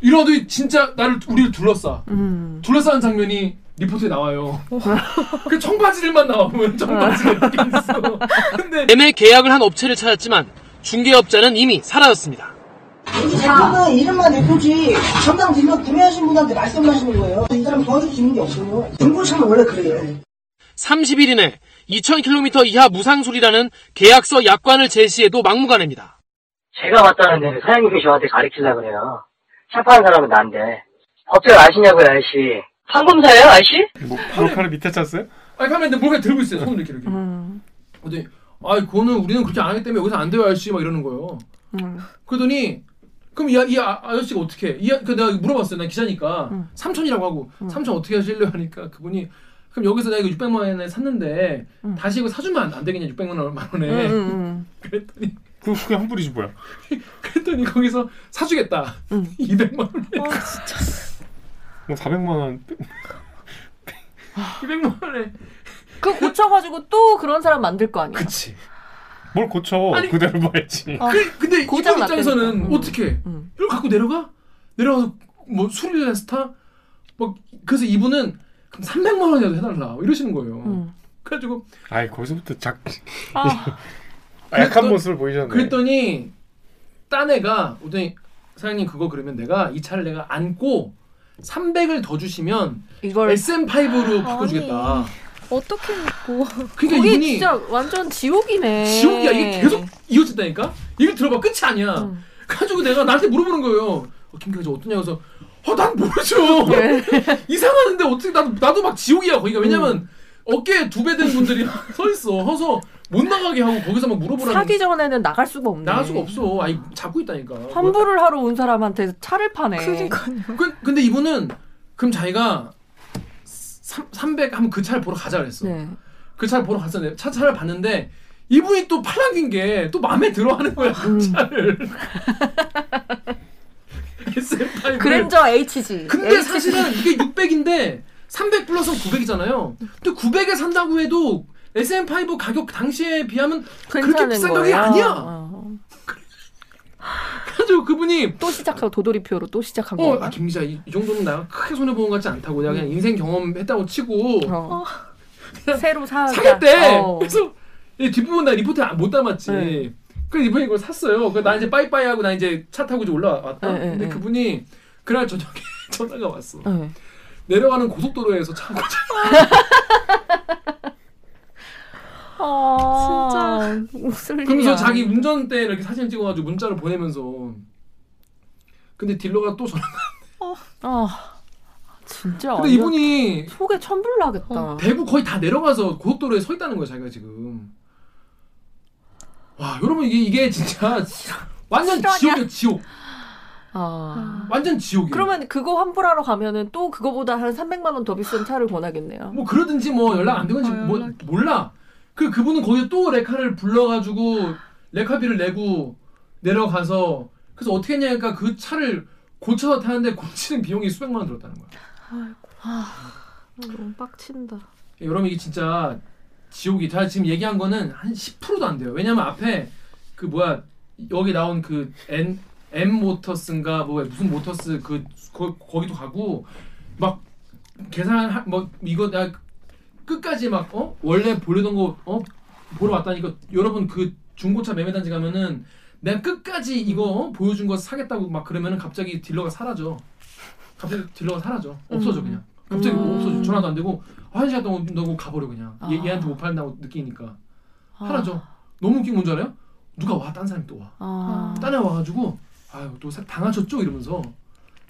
Speaker 1: 이러더니 진짜 나를 우리를 둘러싸.
Speaker 3: 음.
Speaker 1: 둘러싸는 장면이 리포트에 나와요. 그 청바지들만 나와 보면 청바지가 이렇게 있어. 근데
Speaker 7: 매매 계약을 한 업체를 찾았지만 중개업자는 이미 사라졌습니다.
Speaker 6: 대표는 이름만 대표지 전당 딜러 구매하신 분한테 말씀하시는 거예요. 이 사람 도와줄 수 있는 게 없어요. 중고차는 원래 그래요.
Speaker 7: 30일 이내 2,000km 이하 무상술이라는 계약서 약관을 제시해도 막무가내입니다.
Speaker 6: 제가 왔다는데 사장님이 저한테 가르치려고 그래요. 차 파는 사람은 난데. 법적 아시냐고요, 아저씨. 판검사예요, 아저씨?
Speaker 2: 뭐 몰카를 밑에 찼어요?
Speaker 1: 아니 가면 근데 뭔가 들고 있어요. 손을 이렇게 이렇게.
Speaker 3: 음.
Speaker 1: 근데 아이 그거는 우리는 그렇게 안 하기 때문에 여기서 안 돼요, 아저씨 막 이러는 거예요.
Speaker 3: 음.
Speaker 1: 그러더니 그럼 이, 아- 이 아, 아저씨가 어떻게? 해? 이 아- 그 내가 물어봤어요. 난 기자니까
Speaker 3: 음.
Speaker 1: 삼천이라고 하고
Speaker 3: 음.
Speaker 1: 삼천 어떻게 하실래요 하니까 그분이 그럼 여기서 내가 이거 600만 원에 샀는데
Speaker 3: 음.
Speaker 1: 다시 이거 사주면 안, 안 되겠냐 600만 원 만 원에
Speaker 3: 음, 음,
Speaker 1: 그랬더니
Speaker 2: 그 그게 환불이지 뭐야?
Speaker 1: 그랬더니 거기서 사주겠다
Speaker 3: 음.
Speaker 1: 200만 원에
Speaker 4: 아 진짜.
Speaker 2: 뭐 400만 원
Speaker 1: 200만 원에
Speaker 3: 그 고쳐가지고 또 그런 사람 만들 거 아니야.
Speaker 1: 그치
Speaker 2: 뭘 고쳐
Speaker 1: 아니,
Speaker 2: 그대로 봐야지.
Speaker 3: 아,
Speaker 1: 그, 근데 이분
Speaker 3: 고장
Speaker 1: 입장에서는.
Speaker 3: 음.
Speaker 1: 어떻게
Speaker 3: 음.
Speaker 1: 이걸 갖고 내려가 내려가서 뭐 술이나 스타 뭐 그래서 이분은 그럼 300만 원이라도 해달라 뭐 이러시는 거예요
Speaker 3: 음.
Speaker 1: 그래가지고
Speaker 2: 아이 거기서부터 작
Speaker 3: 아,
Speaker 2: 아, 약한 모습을 보이셨네.
Speaker 1: 그랬더니 딴 애가 오더니 사장님 그거 그러면 내가 이 차를 내가 안고 300을 더 주시면
Speaker 3: 이걸
Speaker 1: SM5로 바꿔주겠다.
Speaker 4: 어떻게 믿고.
Speaker 1: 그러니까 이분이
Speaker 3: 진짜 완전 지옥이네.
Speaker 1: 지옥이야 이게 계속 이어진다니까. 이걸 들어봐 끝이 아니야.
Speaker 3: 음.
Speaker 1: 가지고 내가 나한테 물어보는 거예요. 어, 김 기자 어떠냐 그래서 어난 모르죠.
Speaker 3: 네.
Speaker 1: 이상하는데 어떻게 나도 나도 막 지옥이야 거기가 왜냐면
Speaker 3: 음.
Speaker 1: 어깨에 두 배 된 분들이 서 있어. 서서 못 나가게 하고 거기서 막 물어보라는.
Speaker 3: 사기 전에는 나갈 수가 없네.
Speaker 1: 나갈 수가 없어. 아니 잡고 있다니까.
Speaker 3: 환불을 하러 온 사람한테 차를 파네.
Speaker 4: 그러니까요.
Speaker 1: 그, 근데 이분은 그럼 자기가 300 하면 그 차를 보러 가자 그랬어.
Speaker 3: 네.
Speaker 1: 그 차를 보러 갔어. 차 차를 봤는데 이분이 또 팔랑긴 게 또 마음에 들어하는 거야 그
Speaker 3: 음.
Speaker 1: 차를. SM5.
Speaker 3: 그랜저 HG.
Speaker 1: 근데
Speaker 3: HG.
Speaker 1: 사실은 이게 600인데 300 플러스는 900이잖아요. 근데 900에 산다고 해도 SM5 가격 당시에 비하면 그렇게 비싼. 가격이 아니야.
Speaker 3: 어.
Speaker 1: 그래가지고 그분이
Speaker 3: 또 시작하고 도돌이표로 또 시작한
Speaker 1: 어,
Speaker 3: 거.
Speaker 1: 아, 김 기자 이, 이 정도는 내가 크게 손해 본것 같지 않다고 내가 그냥 인생 경험했다고 치고
Speaker 3: 어. 새로 사.
Speaker 1: 사겠대.
Speaker 3: 어.
Speaker 1: 그래서 이 뒷부분 나 리포트에 안- 못 담았지.
Speaker 3: 네.
Speaker 1: 그래서 이번에 이걸 샀어요. 그나 이제 빠이빠이 하고 나 이제 차 타고 이제 올라왔다.
Speaker 3: 네, 네,
Speaker 1: 근데
Speaker 3: 네.
Speaker 1: 그분이 그날 저녁에 전화가 왔어.
Speaker 3: 네.
Speaker 1: 내려가는 고속도로에서 차가
Speaker 3: 아, 진짜 웃을
Speaker 1: 그러면서. 자기 운전대 이렇게 사진 찍어가지고 문자를 보내면서 근데 딜러가 또 전화가
Speaker 3: 아아 진짜
Speaker 1: 근데 이분이
Speaker 3: 속에 천불 나겠다.
Speaker 4: 어.
Speaker 1: 대구 거의 다 내려가서 고속도로에 서 있다는 거야 자기가 지금. 와 여러분 이게 이게 진짜 완전? 지옥이야 지옥.
Speaker 3: 아.
Speaker 1: 완전 지옥이야.
Speaker 3: 그러면 그거 환불하러 가면은 또 그거보다 한 300만 원 더 비싼 차를 권하겠네요.
Speaker 1: 뭐 그러든지 뭐 연락 안 되건지
Speaker 4: 어,
Speaker 1: 뭐
Speaker 4: 연락이.
Speaker 1: 몰라. 그 그분은 거기에 또 레카를 불러가지고 레카비를 내고 내려가서 그래서 어떻게 했냐니까 그 차를 고쳐서 타는데 고치는 비용이 수백만 원 들었다는 거야.
Speaker 3: 너무 빡친다.
Speaker 1: 여러분 이게 진짜 지옥이 제가 지금 얘기한 거는 한 10%도 안 돼요. 왜냐면 앞에 그 뭐야 여기 나온 그 N M 모터스인가 뭐 무슨 모터스 그 거, 거기도 가고 막 계산 뭐 이거 나 끝까지 막 어 원래 보려던 거 어 보러 왔다니까 여러분 그 중고차 매매 단지 가면은 내가 끝까지 이거 어? 보여준 거 사겠다고 막 그러면은 갑자기 딜러가 사라져. 갑자기 딜러가 사라져. 없어져 그냥. 갑자기
Speaker 3: 음.
Speaker 1: 없어져. 전화도 안 되고 한 시간 동안 너고 가버려 그냥. 얘,
Speaker 3: 아.
Speaker 1: 얘한테 못 팔린다고 느끼니까
Speaker 3: 아.
Speaker 1: 사라져. 너무 웃긴 건 줄 알아요? 누가 와, 딴 사람이 또 와.
Speaker 3: 아.
Speaker 1: 딴 애 와가지고 아유 또 사- 당하셨죠 이러면서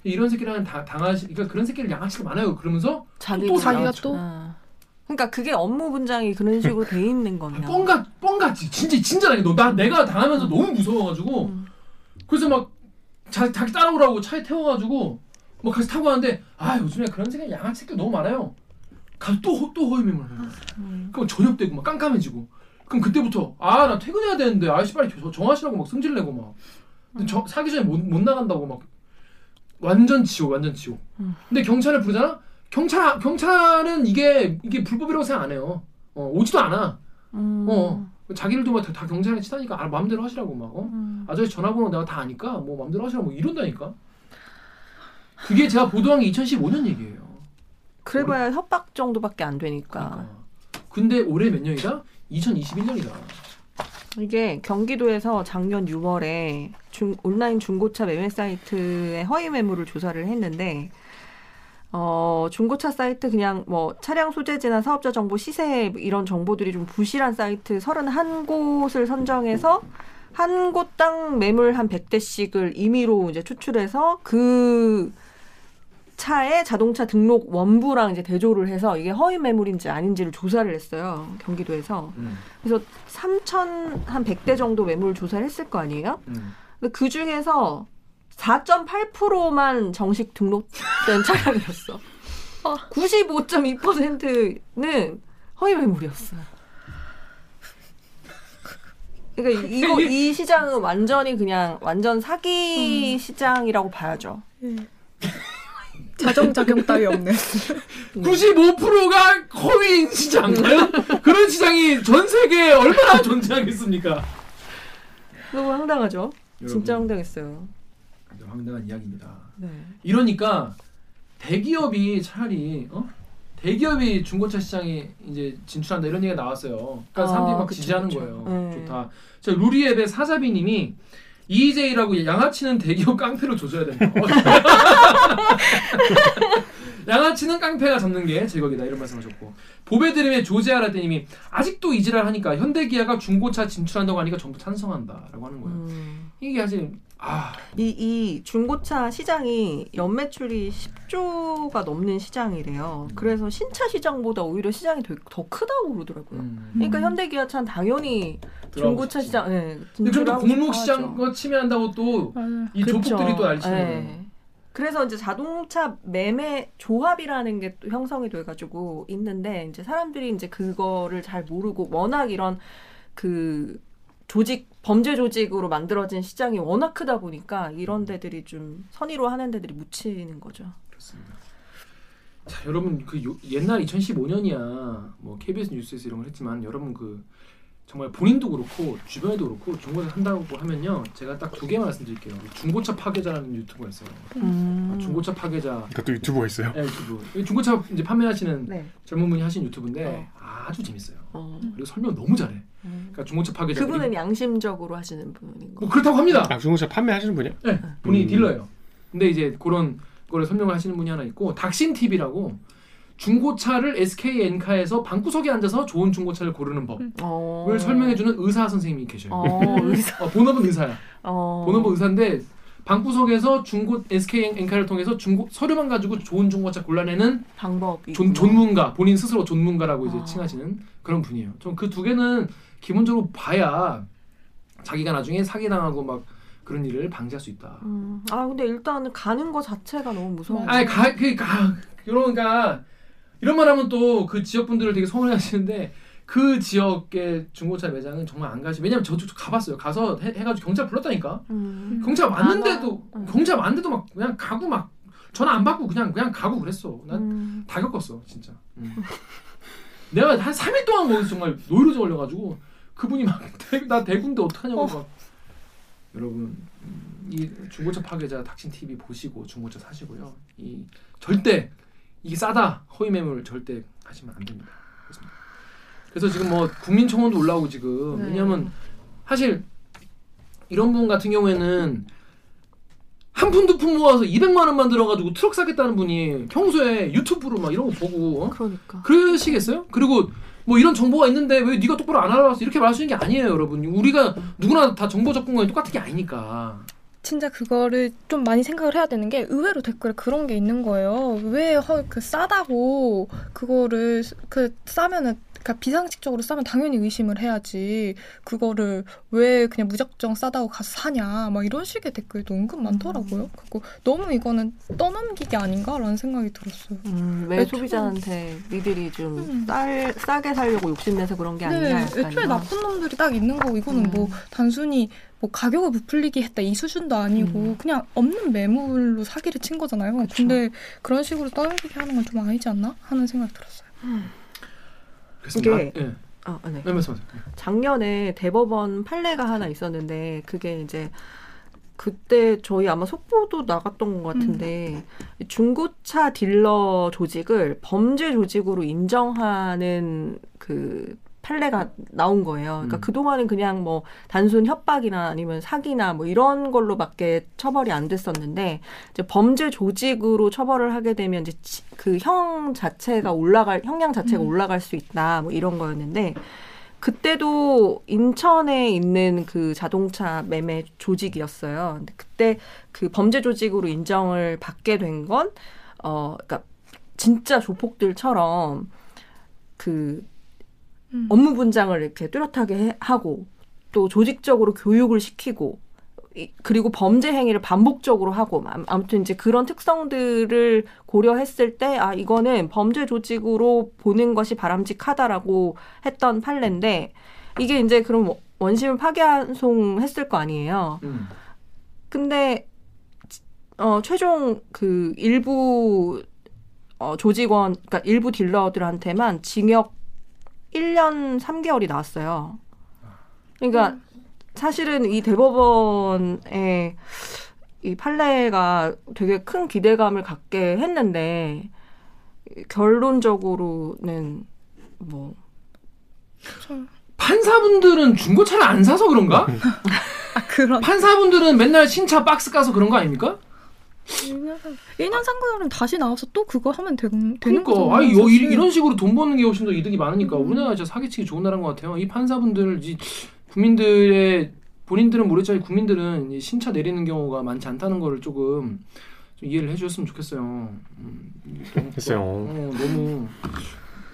Speaker 1: 이런 새끼랑 다 당하시 그러니까 그런 새끼를 양아치가 많아요 그러면서
Speaker 3: 자기
Speaker 1: 또
Speaker 4: 자기가. 또
Speaker 3: 아. 그러니까 그게 업무 분장이 그런 식으로 돼 있는 거면.
Speaker 1: 뻥가 뻥같이 진짜 진짜 아니 너나 내가 당하면서 너무 무서워가지고
Speaker 3: 음.
Speaker 1: 그래서 막 자, 자기 따라오라고 차에 태워가지고 뭐 같이 타고 가는데 아 요즘에 그런 새끼 양아치 새끼 너무 많아요. 가또또 허위매물 하는 거야.
Speaker 3: 음.
Speaker 1: 그럼 저녁 되고 막 깜깜해지고 그럼 그때부터 아 나 퇴근해야 되는데 아저씨 빨리 저- 정하시라고 막 승질 내고 막 근데 저, 사기 전에 못, 못 나간다고 막 완전 지옥 완전 지옥
Speaker 3: 음.
Speaker 1: 근데 경찰을 부르잖아 경찰 경찰은 이게 이게 불법이라고 생각 안 해요 어 오지도 않아
Speaker 3: 음.
Speaker 1: 어 자기들도 막 다 경찰에 치다니까 아, 마음대로 하시라고 막 어?
Speaker 3: 음.
Speaker 1: 아저씨 전화번호 내가 다 아니까 뭐 마음대로 하시라고 뭐 이런다니까 그게 제가 보도한 게 2015년 얘기예요
Speaker 3: 그래봐야 협박 정도밖에 안 되니까.
Speaker 1: 그러니까. 근데 올해 몇 년이다? 2021년이다
Speaker 3: 이게 경기도에서 작년 6월에 중, 온라인 중고차 매매 사이트의 허위 매물을 조사를 했는데 어, 중고차 사이트 그냥 뭐 차량 소재지나 사업자 정보 시세 이런 정보들이 좀 부실한 사이트 31곳을 선정해서 한 곳당 매물 한 100대씩을 임의로 이제 추출해서 그 차의 자동차 등록 원부랑 이제 대조를 해서 이게 허위 매물인지 아닌지를 조사를 했어요. 경기도에서.
Speaker 1: 음,
Speaker 3: 그래서 3천 한 100대 정도 매물 조사를 했을 거 아니에요?
Speaker 1: 음.
Speaker 3: 근데 그 중에서 4.8%만 정식 등록된 차량이었어. 95.2%는 허위 매물이었어요. 그러니까 이- 이거 이 시장은 완전히 그냥 완전 사기 시장이라고 봐야죠.
Speaker 4: 자정작용 따위 없는.
Speaker 1: 95%가 허위인 시장가요? 그런 시장이 전 세계에 얼마나 존재하겠습니까?
Speaker 3: 너무 황당하죠? 진짜
Speaker 1: 여러분,
Speaker 3: 황당했어요.
Speaker 1: 황당한 이야기입니다.
Speaker 3: 네.
Speaker 1: 이러니까 대기업이 차라리 어? 대기업이 중고차 시장에 이제 진출한다 이런 얘기가 나왔어요. 그러니까
Speaker 3: 아,
Speaker 1: 사람들이 막
Speaker 3: 그쵸,
Speaker 1: 지지하는
Speaker 3: 그쵸.
Speaker 1: 거예요.
Speaker 3: 네.
Speaker 1: 좋다. 저 루리앱의 사자비님이 EJ라고 양아치는 대기업 깡패로 조져야 된다. 양아치는 깡패가 잡는 게 제격이다 이런 말씀하셨고 보배드림의 조제아라떼님이 아직도 이지랄 하니까 현대기아가 중고차 진출한다고 하니까 전부 찬성한다라고 하는 거예요.
Speaker 3: 음.
Speaker 1: 이게 사실 아
Speaker 3: 이, 이 중고차 시장이 연매출이 10조가 넘는 시장이래요. 그래서 신차 시장보다 오히려 시장이 더, 더 크다고 그러더라고요.
Speaker 1: 음.
Speaker 3: 그러니까 현대기아차는 당연히 중고차. 시장, 예.
Speaker 1: 근데 그럼 또 시장 거 침해한다고 또이
Speaker 3: 그쵸.
Speaker 1: 조폭들이 또 날치는
Speaker 3: 예. 그래서 이제 자동차 매매 조합이라는 게 또 형성이 돼가지고 있는데 이제 사람들이 이제 그거를 잘 모르고 워낙 이런 그 조직 범죄 조직으로 만들어진 시장이 워낙 크다 보니까 이런 데들이 좀 선의로 하는 데들이 묻히는 거죠.
Speaker 1: 그렇습니다. 자 여러분 그 요- 옛날 2015년이야 뭐 KBS 뉴스에서 이런 걸 했지만 여러분 그 정말 본인도 그렇고 주변에도 그렇고 중고차 한다고 하면요 제가 딱 두 개 말씀드릴게요 중고차 파괴자라는 유튜브가 있어요
Speaker 3: 음.
Speaker 1: 아, 중고차 파괴자
Speaker 2: 그것도 유튜브가 있어요.
Speaker 1: 네, 유튜브 이 중고차 이제 판매하시는
Speaker 3: 네.
Speaker 1: 젊은 분이 하신 유튜브인데
Speaker 3: 어.
Speaker 1: 아주 재밌어요
Speaker 3: 어.
Speaker 1: 그리고 설명 너무 잘해
Speaker 3: 음.
Speaker 1: 그러니까 중고차 파괴자
Speaker 3: 그분은
Speaker 1: 그리고
Speaker 3: 양심적으로 하시는 분인 거.
Speaker 1: 뭐 그렇다고 합니다
Speaker 2: 아 중고차 판매하시는 분이야?
Speaker 1: 네, 본인이
Speaker 2: 음.
Speaker 1: 딜러예요. 근데 이제 그런 거를 설명을 하시는 분이 하나 있고 닥신 TV라고 중고차를 SK 엔카에서 방구석에 앉아서 좋은 중고차를 고르는 법을
Speaker 3: 어.
Speaker 1: 설명해주는 의사 선생님이 계셔요.
Speaker 3: 어, 의사.
Speaker 1: 어, 본업은 의사야.
Speaker 3: 어.
Speaker 1: 본업은 의사인데 방구석에서 중고 SK 엔카를 통해서 중고 서류만 가지고 좋은 중고차 골라내는
Speaker 3: 방법이
Speaker 1: 존, 존문가 본인 스스로 존문가라고 이제
Speaker 3: 아.
Speaker 1: 칭하시는 그런 분이에요. 좀그두 개는 기본적으로 봐야 자기가 나중에 사기 당하고 막 그런 일을 방지할 수 있다.
Speaker 3: 음. 아 근데 일단은 가는 거 자체가 너무 무서워.
Speaker 1: 아니 가, 그, 가, 이러니까 이런 말하면 또 그 지역 분들을 되게 서운해하시는데 그 지역의 중고차 매장은 정말 안 가시. 왜냐면 저도 가봤어요. 가서 해, 해가지고 경찰 불렀다니까.
Speaker 3: 음.
Speaker 1: 경찰 왔는데도
Speaker 3: 안 와. 응.
Speaker 1: 경찰 왔는데도 막 그냥 가고 막 전화 안 받고 그냥 그냥 가고 그랬어. 난
Speaker 3: 음.
Speaker 1: 다 겪었어 진짜. 음. 내가 한 3일 동안 거기서 정말 노이로제 걸려가지고 그분이 막 나 대군데 어떡하냐고 막 여러분 음, 이 중고차 파괴자 닥친 TV 보시고 중고차 사시고요. 이 절대 이게 싸다 허위 매물 절대 하시면 안 됩니다. 그렇습니다. 그래서 지금 뭐 국민청원도 올라오고 지금
Speaker 3: 네.
Speaker 1: 왜냐면 사실 이런 분 같은 경우에는 한 푼 두 푼 모아서 200만 원만 들어가지고 트럭 사겠다는 분이 평소에 유튜브로 막 이런 거 보고 어?
Speaker 3: 그러니까.
Speaker 1: 그러시겠어요? 그리고 뭐 이런 정보가 있는데 왜 네가 똑바로 안 알아봤어 이렇게 말할 수 있는 게 아니에요, 여러분. 우리가 누구나 다 정보 접근권이 똑같은 게 아니니까.
Speaker 4: 진짜 그거를 좀 많이 생각을 해야 되는 게 의외로 댓글에 그런 게 있는 거예요. 왜 그 싸다고 그거를 쓰- 그 싸면은 그러니까 비상식적으로 싸면 당연히 의심을 해야지 그거를 왜 그냥 무작정 싸다고 가서 사냐 막 이런 식의 댓글도 은근 많더라고요. 그리고 너무 이거는 떠넘기기 아닌가라는 생각이 들었어요.
Speaker 3: 음, 왜
Speaker 4: 애초에-
Speaker 3: 소비자한테 니들이 좀
Speaker 4: 음.
Speaker 3: 쌀, 싸게 살려고 욕심내서 그런 게 아니냐.
Speaker 4: 네, 애초에
Speaker 3: 이런.
Speaker 4: 나쁜 놈들이 딱 있는 거고 이거는
Speaker 3: 음.
Speaker 4: 뭐 단순히 뭐 가격을 부풀리기 했다 이 수준도 아니고
Speaker 3: 음.
Speaker 4: 그냥 없는 매물로 사기를 친 거잖아요.
Speaker 3: 그쵸.
Speaker 4: 근데 그런 식으로 떠넘기게 하는 건 좀 아니지 않나 하는 생각이 들었어요.
Speaker 1: 그렇습니다.
Speaker 3: 이게-
Speaker 1: 예.
Speaker 3: 아, 네.
Speaker 1: 네, 말씀하세요.
Speaker 3: 작년에 대법원 판례가 하나 있었는데 그게 이제 그때 저희 아마 속보도 나갔던 것 같은데 중고차 딜러 조직을 범죄 조직으로 인정하는 그 판례가 나온 거예요. 그러니까
Speaker 1: 음.
Speaker 3: 그동안은 그냥 뭐 단순 협박이나 아니면 사기나 뭐 이런 걸로밖에 처벌이 안 됐었는데 이제 범죄 조직으로 처벌을 하게 되면 이제 그 형 자체가 올라갈 형량 자체가
Speaker 4: 음.
Speaker 3: 올라갈 수 있다 뭐 이런 거였는데 그때도 인천에 있는 그 자동차 매매 조직이었어요. 근데 그때 그 범죄 조직으로 인정을 받게 된 건 어, 그러니까 진짜 조폭들처럼 그
Speaker 4: 음.
Speaker 3: 업무 분장을 이렇게 뚜렷하게 해- 하고 또 조직적으로 교육을 시키고 이- 그리고 범죄 행위를 반복적으로 하고 암- 아무튼 이제 그런 특성들을 고려했을 때 아 이거는 범죄 조직으로 보는 것이 바람직하다라고 했던 판례인데 이게 이제 그럼 원심을 파기환송했을 거 아니에요.
Speaker 1: 음.
Speaker 3: 근데 어 최종 그 일부 어 조직원 그러니까 일부 딜러들한테만 징역 1년 3개월이 나왔어요. 그러니까 사실은 이 대법원의 이 판례가 되게 큰 기대감을 갖게 했는데 결론적으로는 뭐
Speaker 1: 판사분들은 중고차를 안 사서 그런가?
Speaker 4: 아 그런
Speaker 1: 판사분들은 맨날 신차 박스 까서 그런 거 아닙니까?
Speaker 4: 1년 1년 3개월은 다시 나와서 또 그거 하면 되, 되는
Speaker 1: 그러니까
Speaker 4: 거잖아요.
Speaker 1: 아니 요, 이-. 이런 식으로 돈 버는 게 훨씬 더 이득이 많으니까
Speaker 4: 음.
Speaker 1: 우리나라 진짜 사기치기 좋은 나라인 것 같아요. 이 판사분들 이 국민들의 본인들은 모르겠지만 국민들은 이 신차 내리는 경우가 많지 않다는 거를 조금 좀 이해를 해주셨으면 좋겠어요. 음, 너무-
Speaker 2: 글쎄요.
Speaker 1: 어, 너무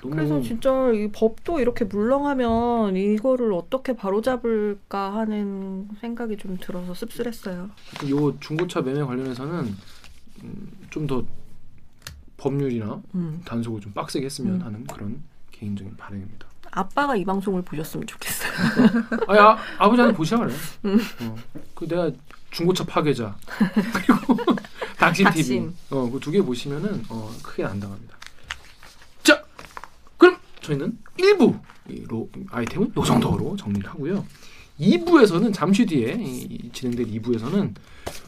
Speaker 3: 그래서 진짜 이 법도 이렇게 물렁하면 이거를 어떻게 바로잡을까 하는 생각이 좀 들어서 씁쓸했어요.
Speaker 1: 요 중고차 매매 관련해서는 음, 좀더 법률이나
Speaker 3: 음.
Speaker 1: 단속을 좀 빡세게 했으면
Speaker 3: 음.
Speaker 1: 하는 그런 개인적인 바람입니다.
Speaker 3: 아빠가 이 방송을 보셨으면 좋겠어요.
Speaker 1: 아니 아, 아버지한테 보시라 그래.
Speaker 3: 음.
Speaker 1: 어. 그 내가 중고차 파괴자 그리고 닥신 TV. 어그 두 개 보시면은 어 크게 안 당합니다. 저희는 1부 로 아이템은 요 정도로 정리를 하고요. 2부에서는 잠시 뒤에 진행될 2부에서는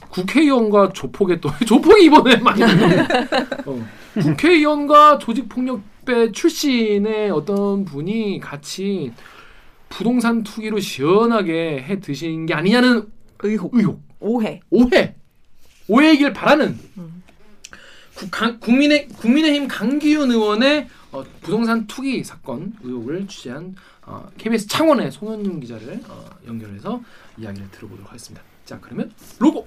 Speaker 1: 국회의원과 조폭의 또 조폭이 이번에 많이. 어, 국회의원과 조직폭력배 출신의 어떤 분이 같이 부동산 투기로 시원하게 해 드신 게 아니냐는
Speaker 3: 의혹,
Speaker 1: 의혹,
Speaker 3: 오해.
Speaker 1: 오해, 오해이길 바라는
Speaker 3: 음.
Speaker 1: 국, 강, 국민의 국민의힘 강기훈 의원의 어, 부동산 투기 사건 의혹을 취재한 어, KBS 창원의 송현준 기자를 어, 연결해서 이야기를 들어보도록 하겠습니다. 자 그러면 로고